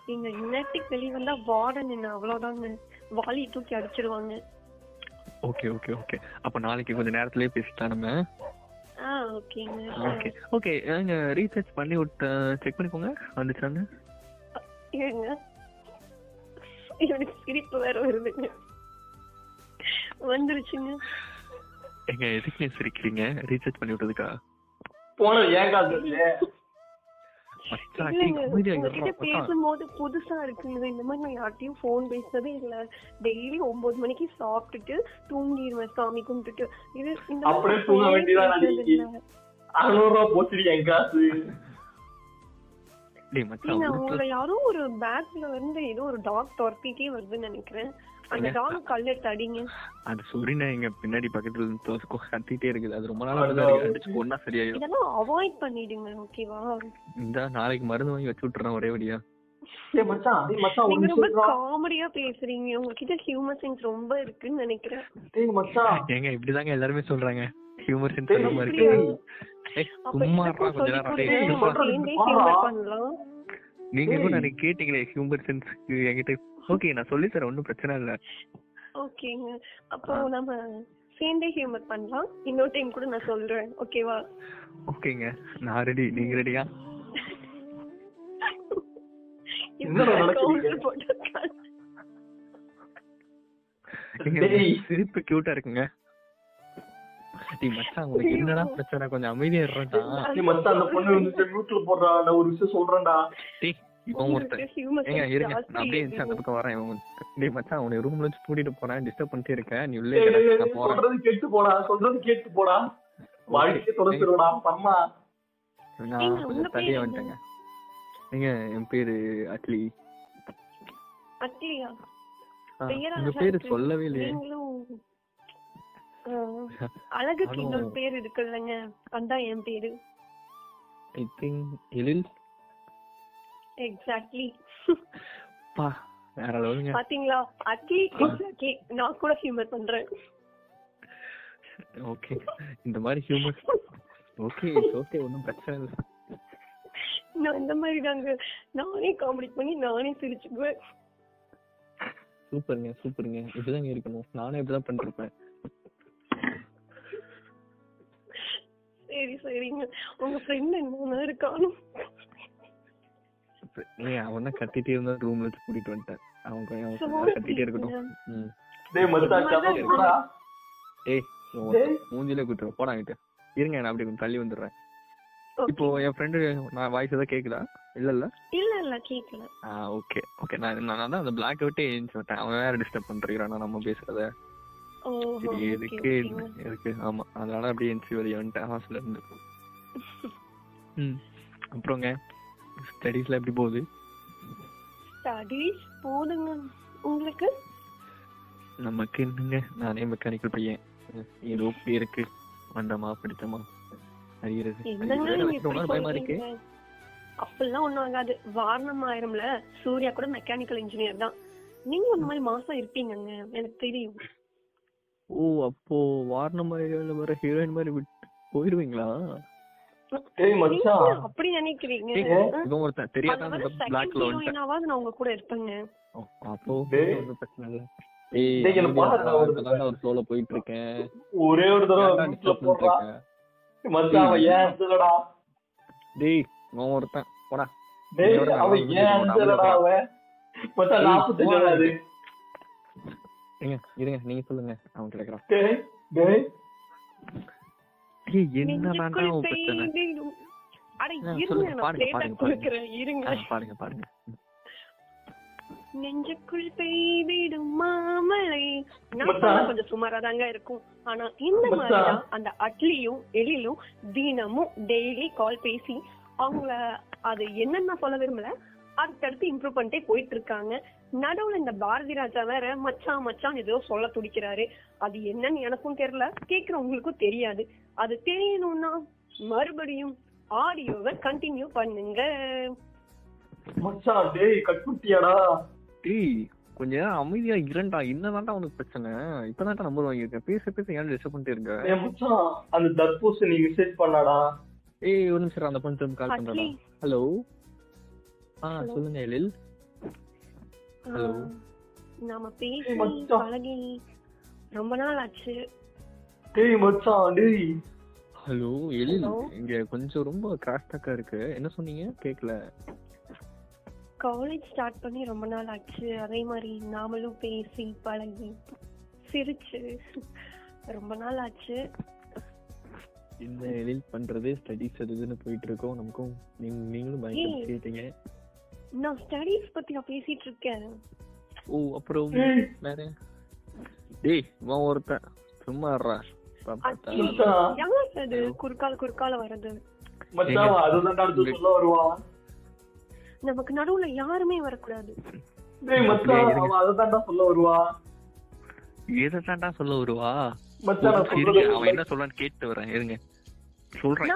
நீங்க யுனைட்டிக் வெளிய வந்தா வார்டன் என்ன அவ்வளவுதாங்க. வாலி தூக்கி அடிச்சிடுவாங்க ஓகே ஓகே ஓகே. அப்ப நாளைக்கு கொஞ்சம் நேரத்திலேயே பேசிக்கலாம் நம்ம? ஆ ஓகேங்க. ஓகே. ஓகே ஏங்க ரீசார்ஜ் பண்ணி விட்டு செக் பண்ணிக்கோங்க. வந்துச்சான்னு ஏங்க எனக்கு சிரிப்பு வேற வருதுங்க. வந்துருச்சுங்க. ஏங்க எதுக்கு சிரிக்கிறீங்க? ரீசார்ஜ் பண்ணி விட்டதுக்கா? போன ஏன் பேசும்போது புதுசா இருக்குங்க இந்த மாதிரி நான் யார்ட்டையும் ஃபோன் பேசுனதே இல்ல. டெய்லி ஒன்பது மணிக்கு சாப்பிட்டுட்டு தூங்கிடுவேன் சாமி கும்பிட்டுட்டு. இது இந்த அப்படியே நான் தூங்க phone வேண்டியதான். அறுநூறு ரூபா போச்சுடி என் காசு. டேய் மச்சான் நீங்க உருட்டுல- உங்களை யாரோ ஒரு பேக்ல இருந்து ஏதோ ஒரு டாக் துரத்திட்டே வருதுன்னு நினைக்கிறேன். அந்த என்ன? டாக் கல்ல தடிங்க அது சொரினா எங்க பின்னாடி பக்கத்துல இருந்து கத்திட்டே இருக்குது. அது ரொம்ப நாள் அடா. அடிச்சு ஒன்னா சரியாயிடும் இதெல்லாம் அவாய்ட் பண்ணிடுங்க ஓகேவா இந்த நாளைக்கு மருந்து வாங்கி வச்சு விட்டுறேன் ஒரே வழியா. ஏய் மச்சான் டேய் மச்சான் ஒரு நீங்க ரொம்ப காமெடியா பேசுறீங்க. உங்ககிட்ட ஹியூமர் சென்ஸ் ரொம்ப இருக்குன்னு நினைக்கிறேன். ஏங்க இப்படிதாங்க எல்லாருமே சொல்றாங்க. ஹியூமர் சென்ஸ் ரொம்ப? இருக்கு. சும்மா கொஞ்ச நேரம் நீங்க கூட. அன்னைக்கு கேட்டீங்களே ஹியூமர் சென்ஸ் என்கிட்ட. ஓகே நான் சொல்லி தரேன் ஒன்றும் பிரச்சனை இல்ல. ஓகேங்க. அப்போ நம்ம சேர்ந்தே ஹியூமர் பண்ணலாம். இன்னொரு டைம் கூட நான் சொல்றேன். ஓகேவா ஓகேங்க. நான் ரெடி நீங்க ரெடியா. [laughs] சிரிப்பு கியூட்டா இருக்குங்க. டேய் மச்சான் உங்களுக்கு என்னடா பிரச்சனை? கொஞ்சம் அமைதியா இருடா. டேய் மச்சான் அந்த பொண்ணு வந்து மியூட்ல போடுறா. நான் ஒரு விஷயம் சொல்றேன்டா. டேய் இவன் ஒருத்தன். ஏங்க இருங்க. நான் அப்படியே அந்த பக்கம் வரேன். இவன் டேய் மச்சான் உன்னை ரூம்ல வச்சு கூட்டிட்டு போறேன். டிஸ்டர்ப் பண்ணிட்டே இருக்கேன். நீ உள்ளே நான் போறேன். சொல்றது கேட்டு போடா. சொல்றது கேட்டு போடா. வாழ்க்கையே தொலைச்சிருடா. நான் தள்ளியே என்ன? வந்துட்டேங்க. நீங்க என் பேரு அட்லி. அட்லியா? உங்க பேரு. சொல்லவே இல்லையே. [laughs] அழகுக்கு இன்னொரு பேர் இருக்குல்லங்க. அதான் என் பேரு. I think Ezhil. எக்ஸாக்ட்லி பா வேற லெவலுங்க. பாத்தீங்களா? அட்லி எக்ஸாக்ட்லி நான் கூட ஹியூமர் பண்றேன். ஓகே இந்த மாதிரி ஹியூமர் ஓகே ஓகே ஒன்றும் பிரச்சனை இல்லை. நான் இந்த மாதிரி தாங்க நானே காமெடி பண்ணி நானே சிரிச்சுக்குவேன். சூப்பருங்க சூப்பருங்க. இப்படிதாங்க இருக்கணும். நானே இப்படிதான் பண்ணிருப்பேன். சரிங்க உங்க ஃப்ரெண்ட் என்ன இருக்கானு. நீ அவன் தான் கத்திட்டே இருந்தா ரூம்ல வச்சு கூட்டிட்டு வந்துட்டேன். கொஞ்சம் கத்திட்டே இருக்கட்டும். டேய் மச்சான். ஏய் மூஞ்சிலே குத்துற. போடா கிட்ட இருங்க நான் அப்படி கொஞ்சம் தள்ளி வந்துடுறேன். இப்போ என் ஃப்ரெண்டு நான் வாய்ஸ் ஏதாவது கேக்குதா? இல்ல இல்ல? இல்ல இல்ல கேக்கல. ஆ ஓகே ஓகே நான் நான் தான் அந்த பிளாக் விட்டு ஏஞ்சி விட்டேன். அவன் வேற டிஸ்டர்ப் பண்றான். நம்ம பேசுறத? சரி எதுக்கு ஆமா அதனால அப்படியே வந்துட்டேன் ஹாஸ்டல்ல இருந்து. ம். அப்புறங்க ஸ்டடீஸ்ல எப்படி போகுது? ஸ்டடீஸ் போதுங்க. உங்களுக்கு? நமக்கு என்னங்க? நானே மெக்கானிக்கல் பையன். ஏதோ பேருக்கு வந்தமா பிடிச்சமா அறியறது பயமா இருக்கு. அப்படிலாம் ஒண்ணும் ஆகாது. வாரணம் ஆயிரம்ல சூர்யா கூட மெக்கானிக்கல் இன்ஜினியர் தான். நீங்க ஒரு மாதிரி மாசம் இருப்பீங்கங்க. எனக்கு தெரியும். ஓ அப்போ வாரண மாதிரி வர ஹீரோயின் மாதிரி விட்டு போயிருவீங்களா? டேய் மச்சான். நீங்க அப்படி நினைக்கிறீங்க? ஏய், ஒருத்தன். தெரியாத அந்த வந்து பிளாக்ல heroine-ஆவது நான் உங்க கூட இருப்பேங்க. அப்போ டேய். ஒன்றும் பிரச்சனை இல்ல. ஏய் ஒரு ஃப்ளோல போயிட்டு இருக்கேன் ஒரே ஒரு தடவை போடுறா இருக்க? மச்சான் அவன் ஏன் டேய் அவன் ஒருத்தன். போடா. டேய் இதோட நான் அவன் வந்து ஏன். அவன்? மச்சான். அது இருங்க இருங்க நீங்க சொல்லுங்க. அவன் கிடைக்கிறான் டேய் டேய். நெஞ்சுக்குள் பெய்திடும். மாமலை. கொஞ்சம் சுமாரா தாங்க இருக்கும். ஆனா இந்த. மாதிரிதான் அந்த அட்லியும் எழிலும் தினமும் டெய்லி கால் பேசி அவங்கள அது என்னன்னு சொல்ல விரும்பல அடுத்தடுத்து இம்ப்ரூவ் பண்ணிட்டே போயிட்டு இருக்காங்க. நடுவுல இந்த பாரதி ராஜா வேற மச்சான் மச்சான் ஏதோ சொல்ல துடிக்கிறாரு. அது என்னன்னு எனக்கும் தெரியல. கேக்குறவங்களுக்கும் தெரியாது. அது தெரியணும்னா மறுபடியும் ஆடியோவை கண்டினியூ பண்ணுங்க. மச்சான் டேய் கட்குட்டியாடா. டேய் கொஞ்ச நேரம் அமைதியா இரண்டா என்னதான்டா உனக்கு பிரச்சனை? இப்பதான்டா நம்பர் வாங்கியிருக்கேன். பேச பேச ஏன் டிஸ்டர்ப் பண்ணிட்டே இருக்க? மச்சான் அந்த தர்பூசணி மெசேஜ் பண்ணாடா. ஏய் ஒரு நிமிஷம் அந்த பொண்ணு கால் அட்லி. பண்றா ஹலோ ஆ Hello. சொல்லுங்க எழில். நாம பேசி. பழகி ரொம்ப நாள் ஆச்சு. டேய் மச்சான் டேய். Hello Ezhil Hello. இங்க கொஞ்சம் ரொம்ப கிராஸ்டாக்கா இருக்கு. என்ன சொன்னீங்க? கேக்கல. காலேஜ் ஸ்டார்ட் பண்ணி ரொம்ப நாள் ஆச்சு. அதே மாதிரி நாமளும் பேசி பழகி சிரிச்சு ரொம்ப நாள் ஆச்சு. என்ன எழில் பண்றது? ஸ்டடிஸ் அது இதுன்னு போயிட்டு இருக்கோம். நமக்கும் நீங்க நீங்களும் பயங்கர ஏய். கேட்டீங்க. நான் ஸ்டடீஸ் பத்தி நான் பேசிட்டு இருக்கேன் ஓ அப்புறம் வேற டேய் இவன் ஒருத்தன் சும்மா இருடா. அது குறுக்கால குறுக்கால வருவான் நமக்கு நடுவுல யாருமே வரக்கூடாது அவன் அததான்டா சொல்ல வருவா அவன் என்ன சொல்றான்னு கேட்டு வரேன் இருங்க சொல்றேன்.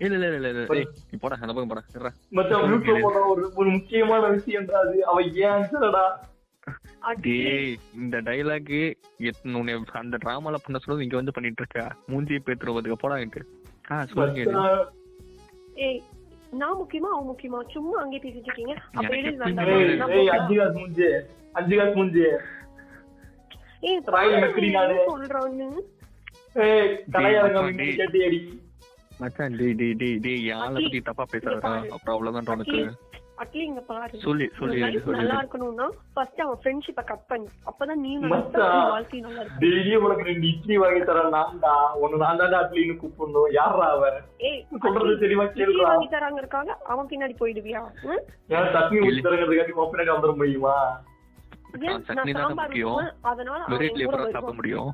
இல்ல இல்ல இல்ல இல்ல ஏய், நீ போடா அந்த பக்கம் போடா. இருடா. மச்சான் மியூட்ல போன ஒரு ஒரு முக்கியமான விஷயம்டா அது ஏன் டேய் இந்த டைலாக் அந்த டிராமால பண்ண சொல்றது இங்க வந்து பண்ணிட்டு இருக்க? மூஞ்சி பேத்துறதுக்கு போடாங்கிட்டு ஆ சொல்லுங்க ஏய் நான் முக்கியமா அவன் முக்கியமா? சும்மா அங்கே பேசிட்டு இருக்கீங்க. அஞ்சு காசு மூஞ்சி. ஏய். சொல்றான்னு மச்சான், டேய். டேய் டேய் டேய் அட்லி, பத்தி தப்பா பேசாதடா. அப்புறம் அவ்வளவுதான் உனக்கு அட்லி இங்க பாரு சொல்லி சொல்லி நல்லா. இருக்கணும்னா ஃபர்ஸ்ட் அவன் ஃப்ரெண்ட்ஷிப்ப கட் பண்ணு அப்பதான் நீ வாழ்க்கை நல்லா இருக்கும் டெய்லி உனக்கு ரெண்டு இட்லி வாங்கி தரேன் நான்டா உன்னை நான் தான்டா அட்லின்னு கூப்பிடணும் யாரா அவன் ஏய் சொல்றது தெளிவா கேளுடா வாங்கி தராங்க இருக்காங்க அவன் பின்னாடி போயிடுவியா? ஏன் சட்னி ஊத்தி தரங்கிறதுக்காண்டி உன் பின்னாடி வந்துட முடியுமா சட்னி தானே முக்கியம். அதனால சாப்பிட. முடியும்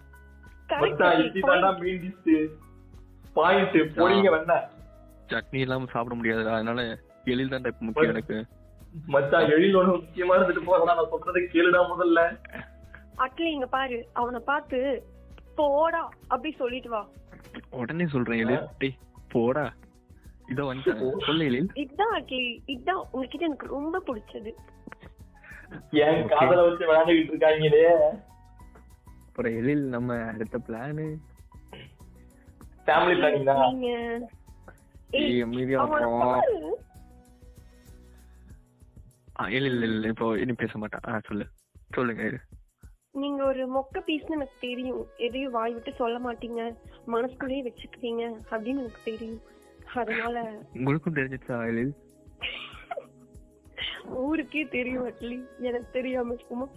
சட்னி இல்லாம சாப்பிட முடியாதுடா அதனால எழில் இப்ப முக்கியம் எனக்கு. மச்சான் எழிலோட முக்கியமா இருந்துட்டு போறதா நான் சொல்றதை கேளுடா முதல்ல. அட்லி இங்க பாரு. அவனை பார்த்து போடா அப்படி சொல்லிட்டு வா. உடனே சொல்றேன் எழில். டேய் போடா. இதோ வந்துட்டேன். சொல்லு எழில். அட்லி. உங்ககிட்ட எனக்கு ரொம்ப பிடிச்சது. என் காதல வச்சு விளையாண்டுகிட்டு இருக்காங்களே. அப்புறம் எழில் நம்ம அடுத்த பிளானு ஃபேமிலி பிளானிங் தான். எழில் எழில் இப்போ இனி பேச மாட்டான். ஆ சொல்லு. சொல்லுங்க. நீங்க ஒரு மொக்க பீஸ்னு எனக்கு தெரியும். எதையும் வாய் விட்டு சொல்ல மாட்டீங்க. மனசுக்குள்ளேயே வச்சுக்குவீங்க அப்படின்னு எனக்கு தெரியும். அதனால உங்களுக்கும் தெரிஞ்சிச்சா எழில்? ஊருக்கே தெரியும் அட்லி. எனக்கு தெரியாம சும்மா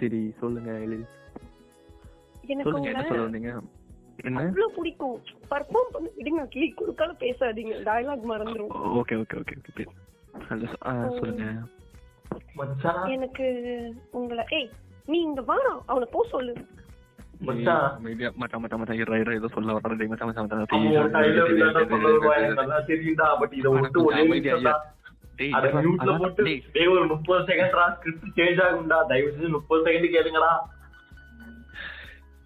சரி சொல்லுங்க எழில். எனக்கு சொல்லுங்க என்ன உங்களை சொல்ல வந்தீங்க என்ன? அவ்வளவு பிடிக்கும். பர்ஃபார்ம் பண்ண விடுங்க அட்லி குறுக்கால பேசாதீங்க. டயலாக் மறந்துரும். ஓகே ஓகே ஓகே சொல்லுங்க. மச்சான். எனக்கு உங்களை ஏய் நீ இங்க வாடா அவனை போ சொல்லு. முப்பது செகண்ட்ரா ஸ்கிரிப்ட் சேஞ்ச் ஆகும்டா. தயவு செஞ்சு முப்பது செகண்ட் கேளுங்கடா.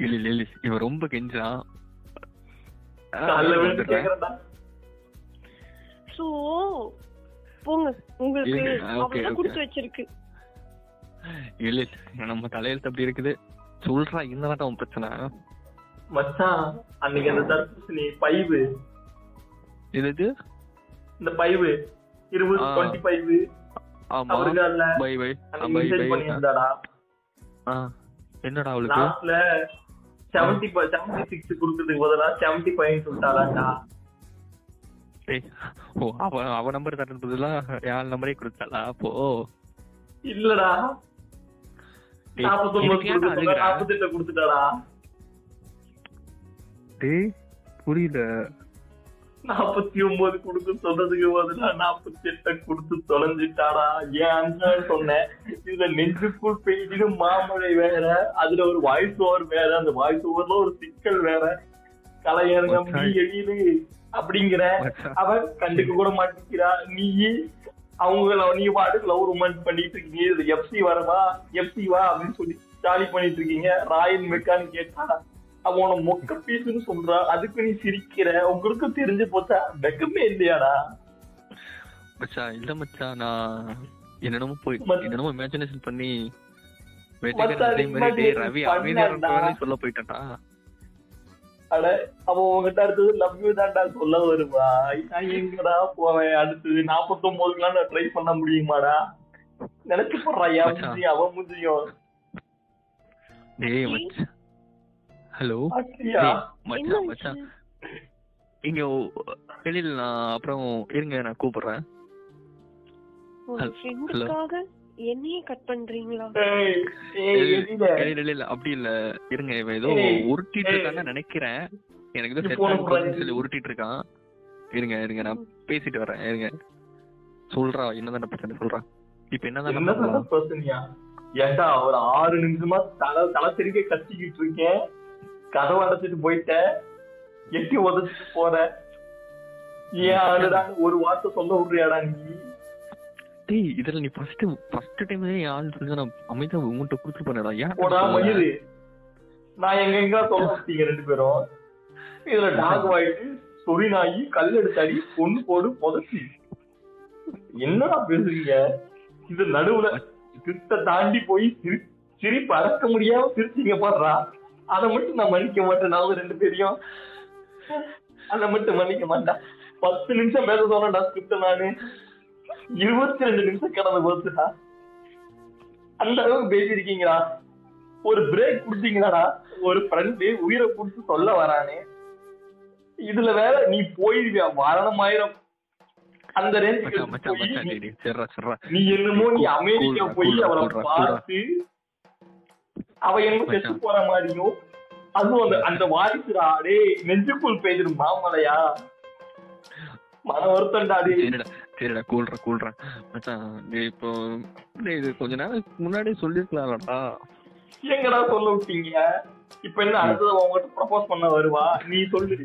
இல்ல இல்ல இல்ல. இவன் ரொம்ப கெஞ்சான். சோ போங்க. உங்களுக்கு. குடுத்து வச்சிருக்கு. இல்ல இல்ல. நம்ம தலையெழுத்து அப்படி இருக்குது. சொல்றா என்னதான் உன் பிரச்சனை. மச்சான் அன்னைக்கு அந்த தர்பூசணி பைவு. இது இது இந்த பைவு. இருபது ஆ. Twenty five. ஆமா. Bye bye. Bye bye. என்னடா அவளுக்கு? லாஸ்ட்ல செவன்டி செவன்டி சிக்ஸ் குடுக்கறதுக்கு பதிலா செவன்டி ஃபைவ் சொல்லிட்டாளாண்டா. டேய் ஓ அவ அவ நம்பர் தரது பதிலா யார் நம்பரே கொடுத்தாளா? அப்போ இல்லடா. நாற்பத்தொன்பது கொடுத்துட்டாடா டேய் புரியல. நாற்பத்தி ஒன்பது கொடுக்க சொன்னதுக்கு பதிலா நாற்பத்தி எட்ட கொடுத்து தொலைஞ்சிட்டாடா. ஏன் சொன்னேன். இதுல நெஞ்சுக்குள் பெய்திடும் மாமழை வேற அதுல ஒரு வாய்ஸ் ஓவர் வேற அந்த வாய்ஸ் ஓவர்ல ஒரு சிக்கல் வேற. கலையரங்க மச்சான். எழிலு அப்படிங்கிற. அவன் கண்டுக்க கூட மாட்டேங்கிறா. நீ அவங்க நீ பாட்டுக்கு லவ் ரொமான்ஸ் பண்ணிட்டு இருக்கீங்க. எஃப்சி வரவா? எஃப்சி வா அப்படின்னு சொல்லி ஜாலி பண்ணிட்டு இருக்கீங்க. ராயல் மெக்கான்னு கேட்டா அவன் மொக்க பீஸ்னு சொல்றா அதுக்கு நீ சிரிக்கிற உங்களுக்கு தெரிஞ்சு போச்சா? வெக்கமே இல்லையாடா. மச்சான் இல்ல மச்சான் நான் என்னென்னமோ போய் மச்சான். என்னென்னமோ இமேஜினேஷன் பண்ணி ரவி சொல்ல போயிட்டான்டா. அட அவன் உங்ககிட்ட அடுத்தது லவ் யூ தான்டா சொல்ல வருவா. நான் எங்கடா போவேன் அடுத்தது? நாற்பத்தொன்பதுக்குலாம் நான் ட்ரை பண்ண முடியுமாடா? நினைச்சு போடுறா என் அவன் மூஞ்சியும். டேய் மச்சான் ஹலோ மச்சான் மச்சான்? இங்க வெளியில நான் அப்புறம் இருங்க நான் கூப்பிடுறேன். என்னையே கட் பண்றீங்களா? இல்ல. இல்ல, அப்படி இல்ல. இருங்க இவன் ஏதோ உருட்டிட்டு. இருக்கான்னு நினைக்கிறேன். எனக்கு ஏதோ செட். சொல்லி உருட்டிட்டு இருக்கான் இருங்க இருங்க நான் பேசிட்டு வரேன் இருங்க. சொல்றா என்னதான பிரச்சனை சொல்றா. இப்ப என்னதான் பிரச்சனையா? ஏன்டா ஒரு ஆறு நிமிஷமா தலை தலை தெரிய கத்திக்கிட்டு இருக்கேன். கதவை அடைச்சிட்டு போயிட்டேன். எட்டி உதச்சிட்டு போற ஏன் ஆளுடான்னு ஒரு வார்த்தை சொல்ல விடுறியாடா நீ? டேய் இதுல நீ ஃபர்ஸ்ட் ஃபர்ஸ்ட் டைம் ஆள் சொல்லி நான் அமைதியா உங்ககிட்ட கொடுத்து பண்ணடா ஏன் போடா? மயிறு நான் எங்க எங்க சொல்ல வச்சீங்க ரெண்டு பேரும். இதுல டாக் வாயிட்டு சொறி நாயி கல் எடுத்தாடி பொண்ணு போடு புதச்சி. என்னடா பேசுறீங்க? இது நடுவுல கிட்ட தாண்டி போய் சிரி சிரிப்பு அடக்க முடியாம சிரிச்சீங்க பாடுறா அதை மட்டும் நான் மன்னிக்க மாட்டேன். நான் ரெண்டு பேரையும் அதை மட்டும் மன்னிக்க மாட்டேன். பத்து நிமிஷம் பேச சொன்னடா ஸ்கிரிப்ட் நானு. இருபத்தி ரெண்டு நிமிஷம் கடந்து போச்சுடா. அந்த அளவுக்கு பேசியிருக்கீங்களா ஒரு பிரேக் கொடுத்தீங்களாடா ஒரு ஃப்ரெண்டு உயிரை கொடுத்து சொல்ல வரானே. இதுல வேற நீ போயிருவியா? மரணம் ஆயிரம். அந்த ரேஞ்சுக்கு நீ என்னமோ நீ அமெரிக்கா போய் அவளை பார்த்து அவ என்ன செத்து. போற மாதிரியும் அதுவும் அந்த அந்த வாரிசுடா. டேய் நெஞ்சுக்குள் பெய்திரும் மாமலையா? மன வருத்தம்டா டேய். சரிடா கூல்றா கூல்றா. மச்சான் இப்போ இது கொஞ்ச நேரம் முன்னாடியே சொல்லிருக்கலாம்லடா எங்கடா சொல்ல விட்டீங்க? இப்ப என்ன அடுத்தது உங்ககிட்ட ப்ரப்போஸ் பண்ண வருவா? நீ சொல்லு.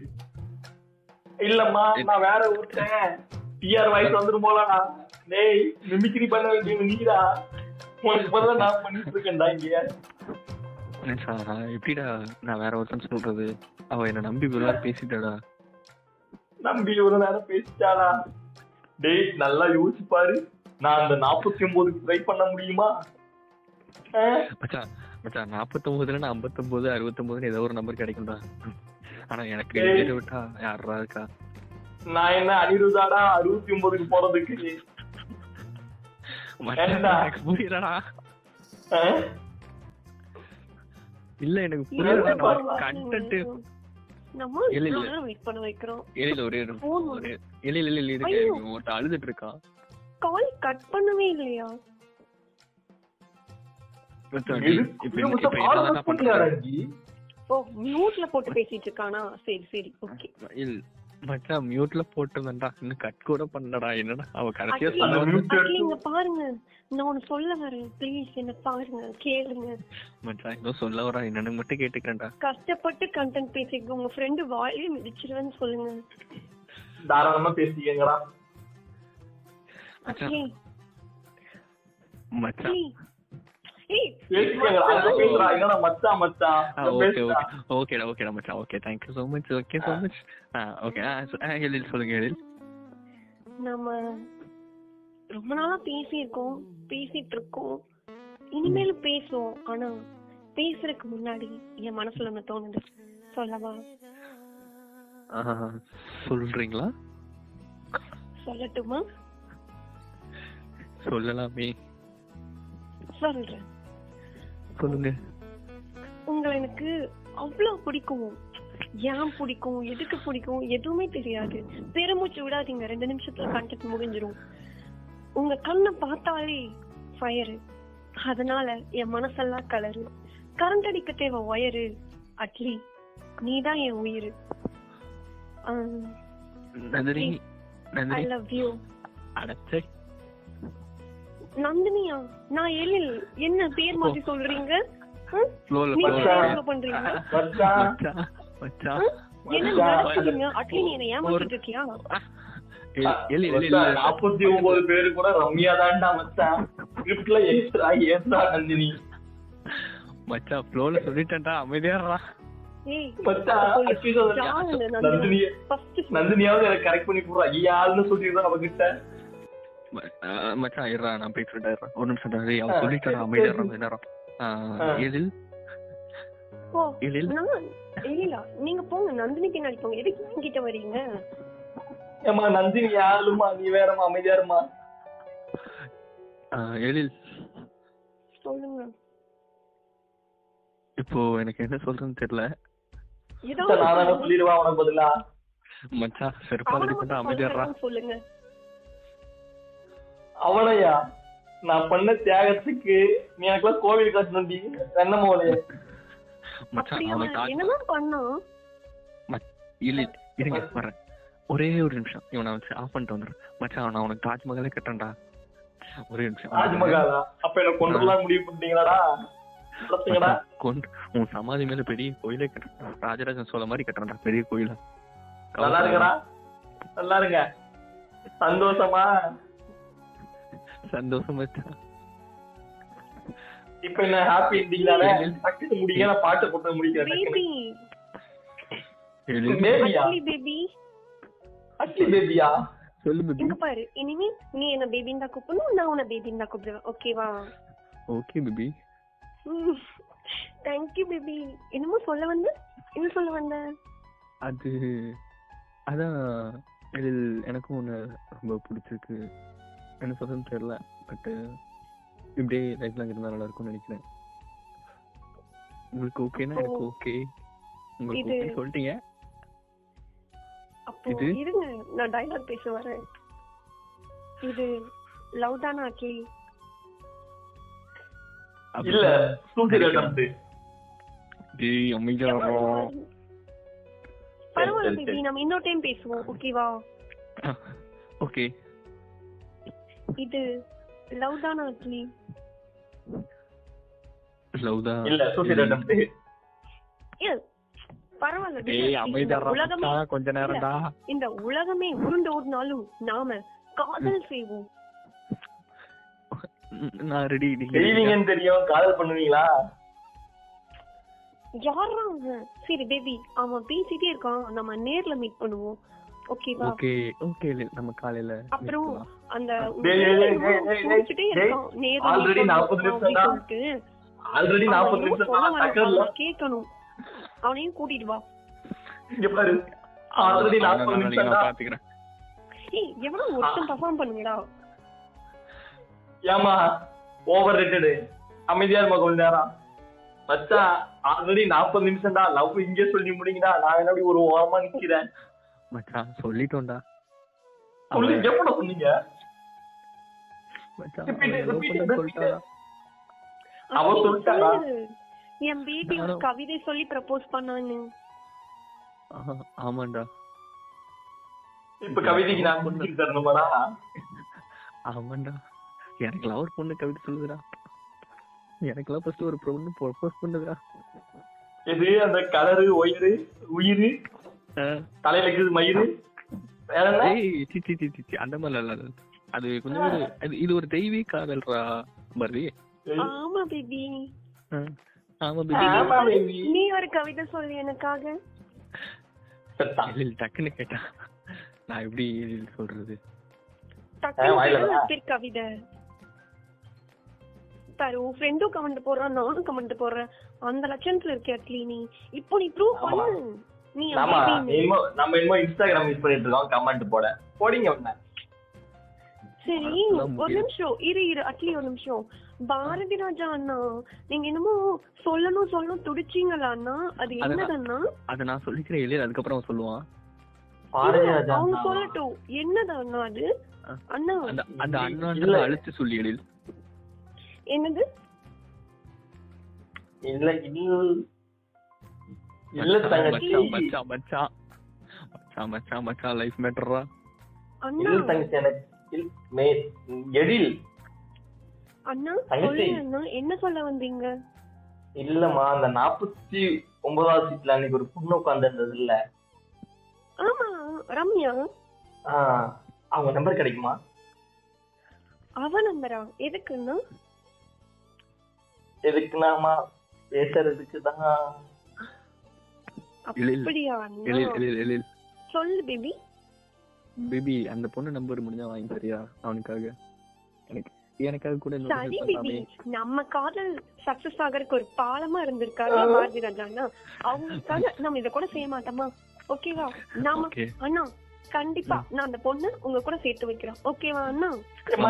இல்லம்மா நான் வேற ஒருத்தன் டிஆர் வாய்ஸ் வந்துரும் போலடா. டேய் மிமிக்ரி பண்ண வேண்டியது நீடா. உனக்கு பதிலா நான் பண்ணிட்டு இருக்கேன்டா இங்க. எப்படிடா நான் வேற ஒருத்தன் சொல்றது? அவ என்ன நம்பி இவ்வளவு பேசிட்டாடா. நம்பி ஒரு நேரம் பேசிட்டாடா. டேய் நல்லா யோசிச்சு பாரு. நான் அந்த நாற்பத்தி ஒன்பதுக்கு ட்ரை பண்ண முடியுமா? மச்சான் மச்சான் நாற்பத்தொன்பதுல நான் ஐம்பத்தொன்பது அறுபத்தொன்பதுன்னு ஏதோ ஒரு நம்பர் கிடைக்கும்டா. ஆனா எனக்கு. இதை விட்டா யாரா இருக்கா? நான் என்ன அனிருதாடா அறுபத்தி ஒன்பதுக்கு போறதுக்கு புரியலடா? இல்ல எனக்கு இல்ல, கண்டென்ட் நம்ம இல்ல, இல்ல. வெயிட் பண்ண வைக்கிறோம். ஒரே ஒரு- Phone ஒரே இல்ல இல்ல இல்ல இதுக்கு ஐயோ. ஒருத்த அழுதுட்டு இருக்கான் கால் கட் பண்ணவே இல்லையா? ஓ மியூட்ல போட்டு பேசிட்டு இருக்கானா? சரி சரி. ஓகே. இல்ல மச்சான் மியூட்ல போட்டிருந்தேன்டா. இன்னும் கட் கூட பண்ணடா என்னடா அவ கடைசியா சொன்ன பாருங்க நான் சொல்ல வரேன். ப்ளீஸ் என்ன பாருங்க கேளுங்க. மச்சான் ஏதோ சொல்ல வரா. என்னன்னு மட்டும் கேட்டுக்கிறேன்டா. கஷ்டப்பட்டு கண்டென்ட் பேசிக்க உங்க ஃப்ரெண்டு வாயிலே மிதிச்சிருவேன்னு சொல்லுங்க. தாராளமா பேசிக்கங்கடா. மச்சான். மச்சான் ஓகேடா ஓகேடா மச்சான் okay thank you so much okay so much ah okay ஆ எழில் சொல்லுங்க எழில் நம்ம ரொம்ப நாளா பேசியிருக்கோம் பேசிட்டு இருக்கோம் இனிமேலும் பேசுவோம். ஆனா பேசுறதுக்கு முன்னாடி என் மனசுல ஒண்ணு தோணுது. சொல்லவா? சொல்றீங்களா? சொல்லட்டுமா? சொல்லலாமே. சொல்றேன். சொல்லுங்க. உங்களை எனக்கு அவ்வளவு பிடிக்கும். ஏன் பிடிக்கும்? எதுக்கு பிடிக்கும்? எதுவுமே தெரியாது. பெருமூச்சு விடாதீங்க. ரெண்டு நிமிஷத்துல கண்டெக்ட் முடிஞ்சிரும். உங்க கண்ணை பார்த்தாலே ஃபயரு அதனால என் மனசெல்லாம் கலரு. கரண்ட் அடிக்க தேவை ஒயரு அட்லி. நீதான் என் உயிர். Nandini I Nandini. Love you அடச்சே நந்தினியா? நான் எழில். என்ன பேர் மாத்தி சொல்றீங்க. நாற்பத்தி ஒன்பது பேரு கூட ரம்யா தான்டா மச்சான். ஸ்கிரிப்ட்ல எக்ஸ்ட்ரா ஏற்றா நந்தினி. மச்சான் ஃப்ளோல சொல்லிட்டேன்டா. அமைதியாடுறா நந்தினியாவது எனக்கு கரெக்ட் பண்ணி போடுறா ஐயாள்னு சொல்லிடுறா அவகிட்ட. மச்சான் இருடா நான் பேசிட்டேன் இருடா. ஒரு நிமிஷம் டா. டேய், அவ ஆ, சொல்லிட்டா அமைதியாடுறா சரி. நேரம் ஆ. எழில்? நீங்க போங்க நந்தினி பின்னாடி போங்க. எதுக்கு என்கிட்ட வரீங்க? ஏமா நந்தினி யாருமா நீ வேறமா அமைதியாருமா ஆ, எழில்? சொல்லுங்க. இப்போ எனக்கு என்ன சொல்றதுன்னு தெரியல. ஏதோ நான் தானே சொல்லிடுவா உனக்கு பதிலா. மச்சான் செருப்பால் அவனை அடிப்பா மட்டும் அமைதியாடுறா சொல்லுங்கன்னு சொல்லுங்க. அவனையா நான் பண்ண தியாகத்துக்கு நீ எனக்குலாம் கோவில் கட்டணும்டி. இருங்க வரேன் ஒரே ஒரு நிமிஷம். இவனை வச்சு ஆஃப் பண்ணிட்டு வந்துடுறேன் மச்சான் நான் உனக்கு தாஜ்மஹாலே கட்டுறேன்டா. ஒரே நிமிஷம். தாஜ்மஹாலா? அப்ப என்ன கொண்டுலாம் முடிவு மச்சான், கொண்டு உன் சமாதி மேல பெரிய கோயிலே கட்டுறேன் ராஜராஜன் சோழ மாதிரி கட்டுறேன்டா பெரிய கோயிலா. நல்லா இருக்கடா நல்லா இருங்க. சந்தோஷமா. சந்தோஷம் இப்ப என்ன ஹாப்பி எண்டிங் தானே? டக்குனு முடிங்க நான் பாட்டு போட்டு முடிக்கிறேன் பேபி பேபியா பேபி அட்லி பேபியா சொல்லு பேபி இங்க பாரு இனிமே நீ என்ன பேபின்னு தான் கூப்பிடணும் நான் உன்னை பேபின்னு தான் கூப்பிடுவேன். ஓகேவா ஓகே பேபி தேங்க்யூ பேபி என்னமோ சொல்ல வந்த? என்ன சொல்ல வந்த? அது அதான் எனக்கும் ஒன்று ரொம்ப பிடிச்சிருக்கு. என்ன சொல்றதுன்னு தெரியல. பட்டு இப்படியே லைஃப் லாங் இருந்தால் நல்லா இருக்கும்னு நினைக்கிறேன். உங்களுக்கு ஓகேனா எனக்கு ஓகே உங்களுக்கு இது- ஓகே சொல்லிட்டீங்க. அப்போ இது? இருங்க நான் டைலாக் பேச வரேன். இது லவ் தானா அட்லி இல்ல அட்டம் டேய் அமைதியா பரவாயில்ல. நம்ம இன்னொரு டைம் பேசுவோம் ஓகேவா ஓகே [laughs] இது லவ் தானா அட்லி லவ் தான் இல்ல சூசைட் அட்டம் ஏ பரவாயில்ல கொஞ்ச நேரம்டா. இந்த உலகமே உருண்டு ஓடினாலும் நாம காதல் செய்வோம். நான் ரெடி நீங்க தெரியும். காதல் பண்ணுவீங்களா? யாரா சரி பேபி அவன் பேசிட்டே இருக்கான். நம்ம நேர்ல மீட் பண்ணுவோம். ஓகேவா ஓகே ஓகே நம்ம காலையில அப்புறம். அந்த டேய், டேய், டேய், டேய், டேய், குடிச்சிட்டே டேய், இருக்கான் நேர்ல already meet 40 பண்ணுவோம் நிமிஷம் தான். அப்படின்னு சொல்லிட்டு ஆல்ரெடி அவன் நாற்பது இன்னும் நிமிஷம் சொல்ல தான் வரான். டக்கர்ல அவனை கேட்கணும். அவனையும் கூட்டிட்டு வா. எவனோ ஒருத்தன் பர்ஃபார்ம் பண்ணுங்கடா. ஏமா ஓவர் ரேட்டடு அமைதியா இருமா கொஞ்ச நேரம். மச்சான் ஆல்ரெடி நாற்பது நிமிஷம் தான். லவ் இங்கே சொல்லி முடிங்கடா நான் என்ன ஒரு ஓரமா நிக்கிறேன்? மச்சான் சொல்லிட்டோம்டா. எப்பட சொன்னீங்க? அவ சொல்லிட்டாளா? என் பேபி ஒரு. கவிதை சொல்லி ப்ரப்போஸ் பண்ணான்னு. ஆமாண்டா. இப்ப கவிதைக்கு நான் முடிச்சு தரணுமாடா? ஆமாண்டா. எனக்கு ஒரு பொண்ணு கவிதை சொல்லுதுடா. எனக்கெல்லாம் ஃபர்ஸ்ட் ஒரு பொண்ணு ப்ரொபோஸ் பண்ணுதுடா. இது அந்த கலரு ஒயிரு உயிரு? தலையில இருக்குது மயிறு வேற என்ன? ஏய் சி சி சி சி, சி. அந்த மாதிரிலாம் இல்ல. அது. கொஞ்சம் ஒரு இது ஒரு தெய்வீக காதல்ரா பர்வி ஆமா பேபி. ஆமா பேபி. நீ ஒரு கவிதை சொல்லு எனக்காக. டக்குன்னு கேட்டா. நான் எப்படி சொல்றது? கவிதை. பாரு உன் ஃப்ரெண்டும் கமெண்ட் போடுறான் நானும் கமெண்ட் போடுறேன். அந்த லட்சணத்துல இருக்க அட்லி நீ இப்போ நீ ப்ரூவ். பண்ணு. நீ நம்ம இன்ஸ்டாகிராம் யூஸ் பண்ணிட்டு இருக்கோம் கமெண்ட் போட. போடிங்க உடனே சரி ஒரு. நிமிஷம் இரு இரு அட்லி ஒரு நிமிஷம். பாரதி ராஜா அண்ணா நீங்க என்னமோ சொல்லணும் சொல்லணும் துடிச்சீங்களா அண்ணா? அது என்னதண்ணா அத நான் சொல்லிக்கிறேன் இல்லையா? அதுக்கப்புறம் அவன் சொல்லுவான். பாரதி இல்ல, ராஜா அவங்க அண்ணா. சொல்லட்டும். என்னது அண்ணா அது. அண்ணா. அந்த. அண்ணான்ற அழுத்து சொல்லி எழில். என்னது? இல்ல இல்ல தங்கச்சி. மச்சான் மச்சான் மச்சான். மச்சான் லைஃப் மேட்டரா அண்ணா. இல்ல தங்கச்சி எனக்கு எழில் அண்ணா. சொல்லுங்க என்ன சொல்ல வந்தீங்க? இல்லம்மா அந்த நாற்பத்தி ஒன்பதாவது சீட்ல அன்னைக்கு ஒரு பொண்ணு உட்காந்துருந்தது இல்ல. ஆமா ரம்யா. ஆஹ் அவங்க நம்பர் கிடைக்குமா? அவ நம்பரா எதுக்குண்ணா எதுக்குனாமா பேசுறதுக்கு தான். இல்ல, இல்ல. அப்படியா சொல்லு பேபி. பேபி அந்த பொண்ணு நம்பர் முடிஞ்சா வாங்கி தரியா? அவனுக்காக. எனக்கு எனக்காக கூட சரி பேபி. நம்ம காதல் சக்சஸ் ஆகறதுக்கு ஒரு பாலமா இருந்திருக்காரு பாரதி ராஜாண்ணா அவங்களுக்காக நம்ம இத கூட செய்ய மாட்டோமா? ஓகேவா நாம Okay. அண்ணா கண்டிப்பா நான் அந்த பொண்ணு உங்க கூட சேர்த்து வைக்கிறேன். ஓகேவா அண்ணா?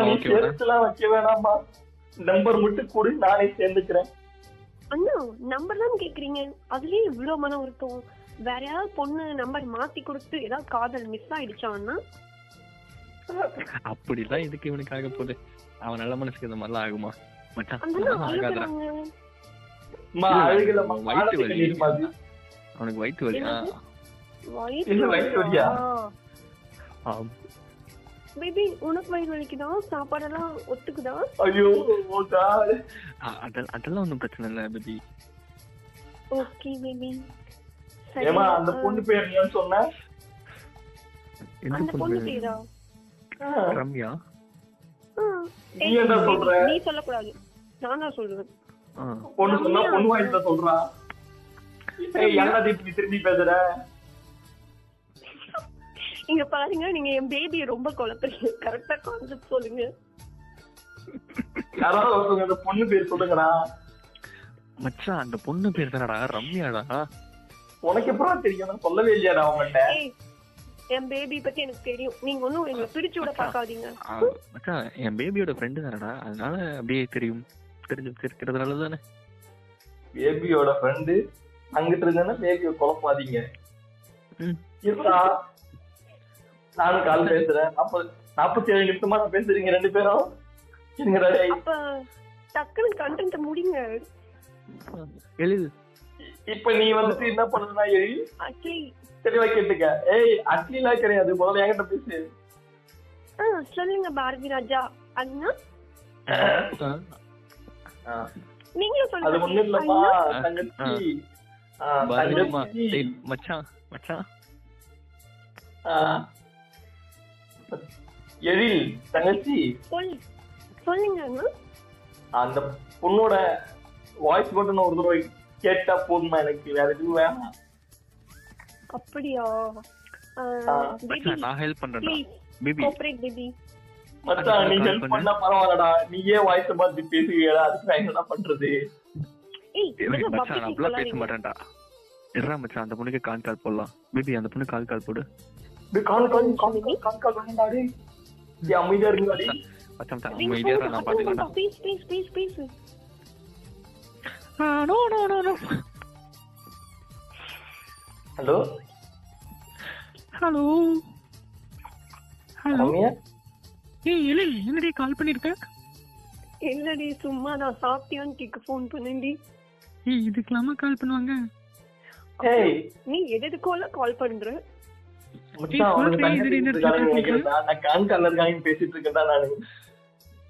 வைக்க வேணாமா நம்பர் மட்டும் கொடு நானே சேர்ந்துக்கிறேன். அண்ணா நம்பர் தான் கேக்குறீங்க? அதுலயே இவ்வளவு மனம் இருக்கும் வேற யாராவது பொண்ணு நம்பர் மாத்தி கொடுத்து ஏதாவது காதல் மிஸ் ஆயிடுச்சா அண்ணா அப்படிலாம் எதுக்கு இவனுக்கு ஆக போகுது? அவன் நல்ல மனசுக்கு இந்த மாதிரிலாம் ஆகுமா? மானத்துக்கு வலி. அவனுக்கு வயிற்று வலி வயிற்று வயிற்று. பேபி உனக்கு வயிறு வலிக்குதா? சாப்பாடெல்லாம் ஒத்துக்குதா? ஐயோ அதெல்லாம் அதெல்லாம் ஒன்றும் பிரச்சனை இல்லை பேபி ஓகே பேபி ஏம்மா அந்த பொண்ணு பேர் என்னன்னு சொன்ன? அந்த பொண்ணு பேரா? ரம்யா. நீ என்ன சொல்ற? நீ சொல்லக்கூடாது. நான் தான் சொல்லுவேன் ஆ, பொண்ணு சொன்னா பொண்ணு தான் சொல்றா. ஏய் என்னது இப்படி திரும்பி பேசுற? இங்க பாருங்க நீங்க என் பேபியை ரொம்ப குழப்பறீங்க. கரெக்டா கான்செப்ட் சொல்லுங்க. யாராவது ஒருத்தவங்க அந்த பொண்ணு பேர் சொல்லுங்கடா. மச்சான் அந்த பொண்ணு பேர் தானடா ரம்யாடா? உனக்கு எப்பறம் தெரியும்? நான் சொல்லவே இல்லையாடா அவங்கள்ட்ட. ஏய் என் பேபி பத்தி எனக்கு தெரியும். நீங்க ஒண்ணும் எங்களை பிரிச்சு விட பாக்காதீங்க மச்சான் என் பேபியோட ஃப்ரெண்டு தானடா. அதனால அப்படியே தெரியும். தெரிஞ்சு இருக்கிறதுனால தானே. பேபியோட ஃப்ரெண்டு அங்கிட்டு இருந்தா பேபியை குழப்பாதீங்க. நானும் கால் பேசுறேன். நாற்பது நாற்பத்தி ஏழு நிமிஷமா நான் பேசுறீங்க ரெண்டு பேரும். இருங்கடா டேய். அப்ப டக்குனு கண்டென்ட் முடிங்க. எழில் இப்ப நீ வந்துட்டு என்ன பண்ணுனா எழி ஆக்சுவலி தெளிவா கேட்டுக்க. ஏய் அட்லிலாம் கிடையாது. முதல்ல என்கிட்ட பேசு. சொல்லுங்க பாரதி ராஜா. அண்ணா. நீங்களும் அது சொல்லுங்க ஒண்ணும் இல்லம்மா அண்ணா, தங்கச்சி. தங்கச்சி. மச்சான் மச்சான். எழில் தங்கச்சி. சொல் சொல்லுங்க அந்த பொண்ணோட வாய்ஸ் மட்டும் நான் ஒரு தடவை கேட்டா போதுமா எனக்கு? வேற எதுவும் வேணாம். அப்படியா? நான் ஹெல்ப் பண்றேன்டா. ப்ளீஸ் பேபி கோஆபரேட் பேபி மச்சான் நீ ஹெல்ப் பண்ணா. பரவாயில்லடா. நீயே வாய்ஸ் பார்த்து பேசுவீடா அதுக்கு நான் என்னடா பண்றது? ஏய் மச்சான் நான் பேச மாட்டேன்டா இருடா மச்சான் அந்த பொண்ணுக்கு கால் கால் போடலாம். பேபி அந்த பொண்ணு கால் கால் போடு. கால் கால் கால் கால் கால் கால் வேண்டாம்டா டேய். அமைதியா இருங்கடா டேய். மச்சான் அமைதியா நான் வேண்டாம். Please, please, please, please. No no no no. Hello? Hello? Hello? ஏய் எழில் என்னடி கால் பண்ணிருக்க? இல்லடி சும்மா நான் சாப்பிட்டியான்னு கேட்க ஃபோன் பண்ணேன்டி. ஏய் இதுக்கெல்லாமா கால் பண்ணுவாங்க? ஏய்! நீ எது எதுக்கோல கால் பண்ற? மச்சான் இருக்காங்கன்னு சொல்றது? நினைக்கிறேன்டா. நான் கான் இருக்காங்கன்னு பேசிட்டு இருக்கேன்டா நானு.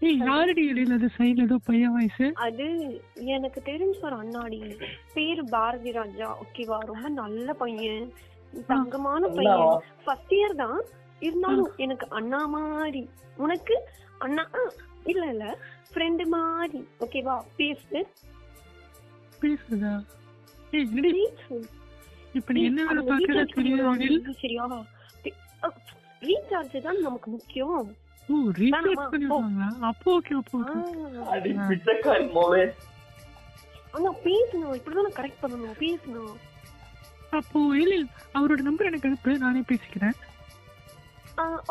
யாரடி சைடுல ஏதோ பையன் வயசு அது எனக்கு தெரிஞ்ச ஒரு அண்ணாடி. பேரு பாரதி ராஜா ஓகேவா ரொம்ப நல்ல பையன். தங்கமான பையன்? ஃபர்ஸ்ட் இயர் தான். இருந்தாலும் எனக்கு அண்ணா மாதிரி. உனக்கு? அண்ணா இல்ல இல்ல. ஃப்ரெண்டு மாதிரி. ஓகேவா பேசு. பேசுதா இப்ப நீ என்ன வேலை பாக்குற தெரியும் எழில் சரியா ரீசார்ஜ் தான் நமக்கு முக்கியம். ஓ அப்போ ஓகே அப்போ ஆ, ஓகே அடி பிச்சைக்காரி மோளே. ஆனா பேசணும் இப்படிதான் கரெக்ட் பண்ணணும். பேசணும் அப்போ எழில் அவரோட நம்பர் எனக்கு அனுப்பு. நானே பேசிக்கிறேன்.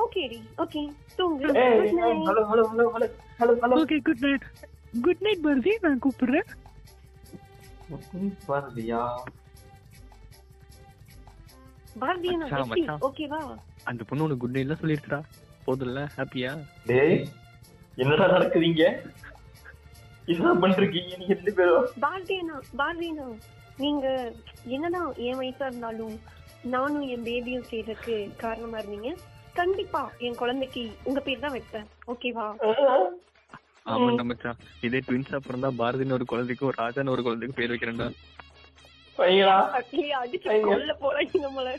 ஓகேடி ஓகே தூங்கு. ஏய் Good night. Hello hello hello hello hello hello okay good night good night Bharathi நான் கூப்பிடுறேன். பாரதியா. பாரதி நான் மச்சான், happy. மச்சான். ஓகேவா அந்த பொண்ணு உனக்கு குட் நைட்லாம் சொல்லிடுச்சுடா போதும்ல? ஹாப்பியா டேய் என்னடா நடக்குதுங்க என்ன பண்றீங்க? நீங்க ரெண்டு பேரும். பாரதி அண்ணா நீங்க என்னதான் என் வயசா இருந்தாலும் நானும் என் பேபியும் செய்யறதுக்கு காரணமா இருந்தீங்க. கண்டிப்பா என் குழந்தைக்கு உங்க பேர் தான் வைப்பேன். ஓகேவா ஆமாண்டா மச்சான் இதே ட்வின்ஸ் அப்புறம் தான் பாரதின்னு ஒரு குழந்தைக்கு ஒரு ராஜான்னு ஒரு குழந்தைக்கு பேர் வைக்கிறேன்டா. பையனா அடிச்சு. கொல்ல போறாங்க நம்மள.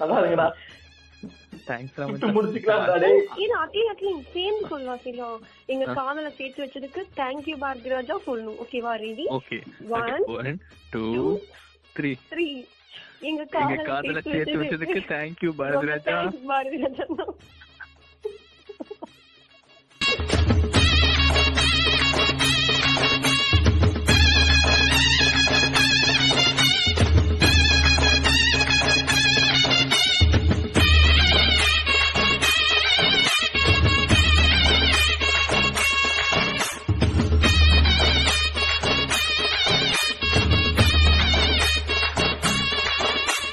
நல்லா இருக்குடா எங்க காதல சேர்த்து வச்சதுக்கு தேங்க்யூ பாரதி ராஜா சொல்லணும். ஓகேவா ready okay one two three three எங்க காதல சேர்த்து வச்சதுக்கு தேங்க்யூ பாரதி ராஜா பாரதி ராஜா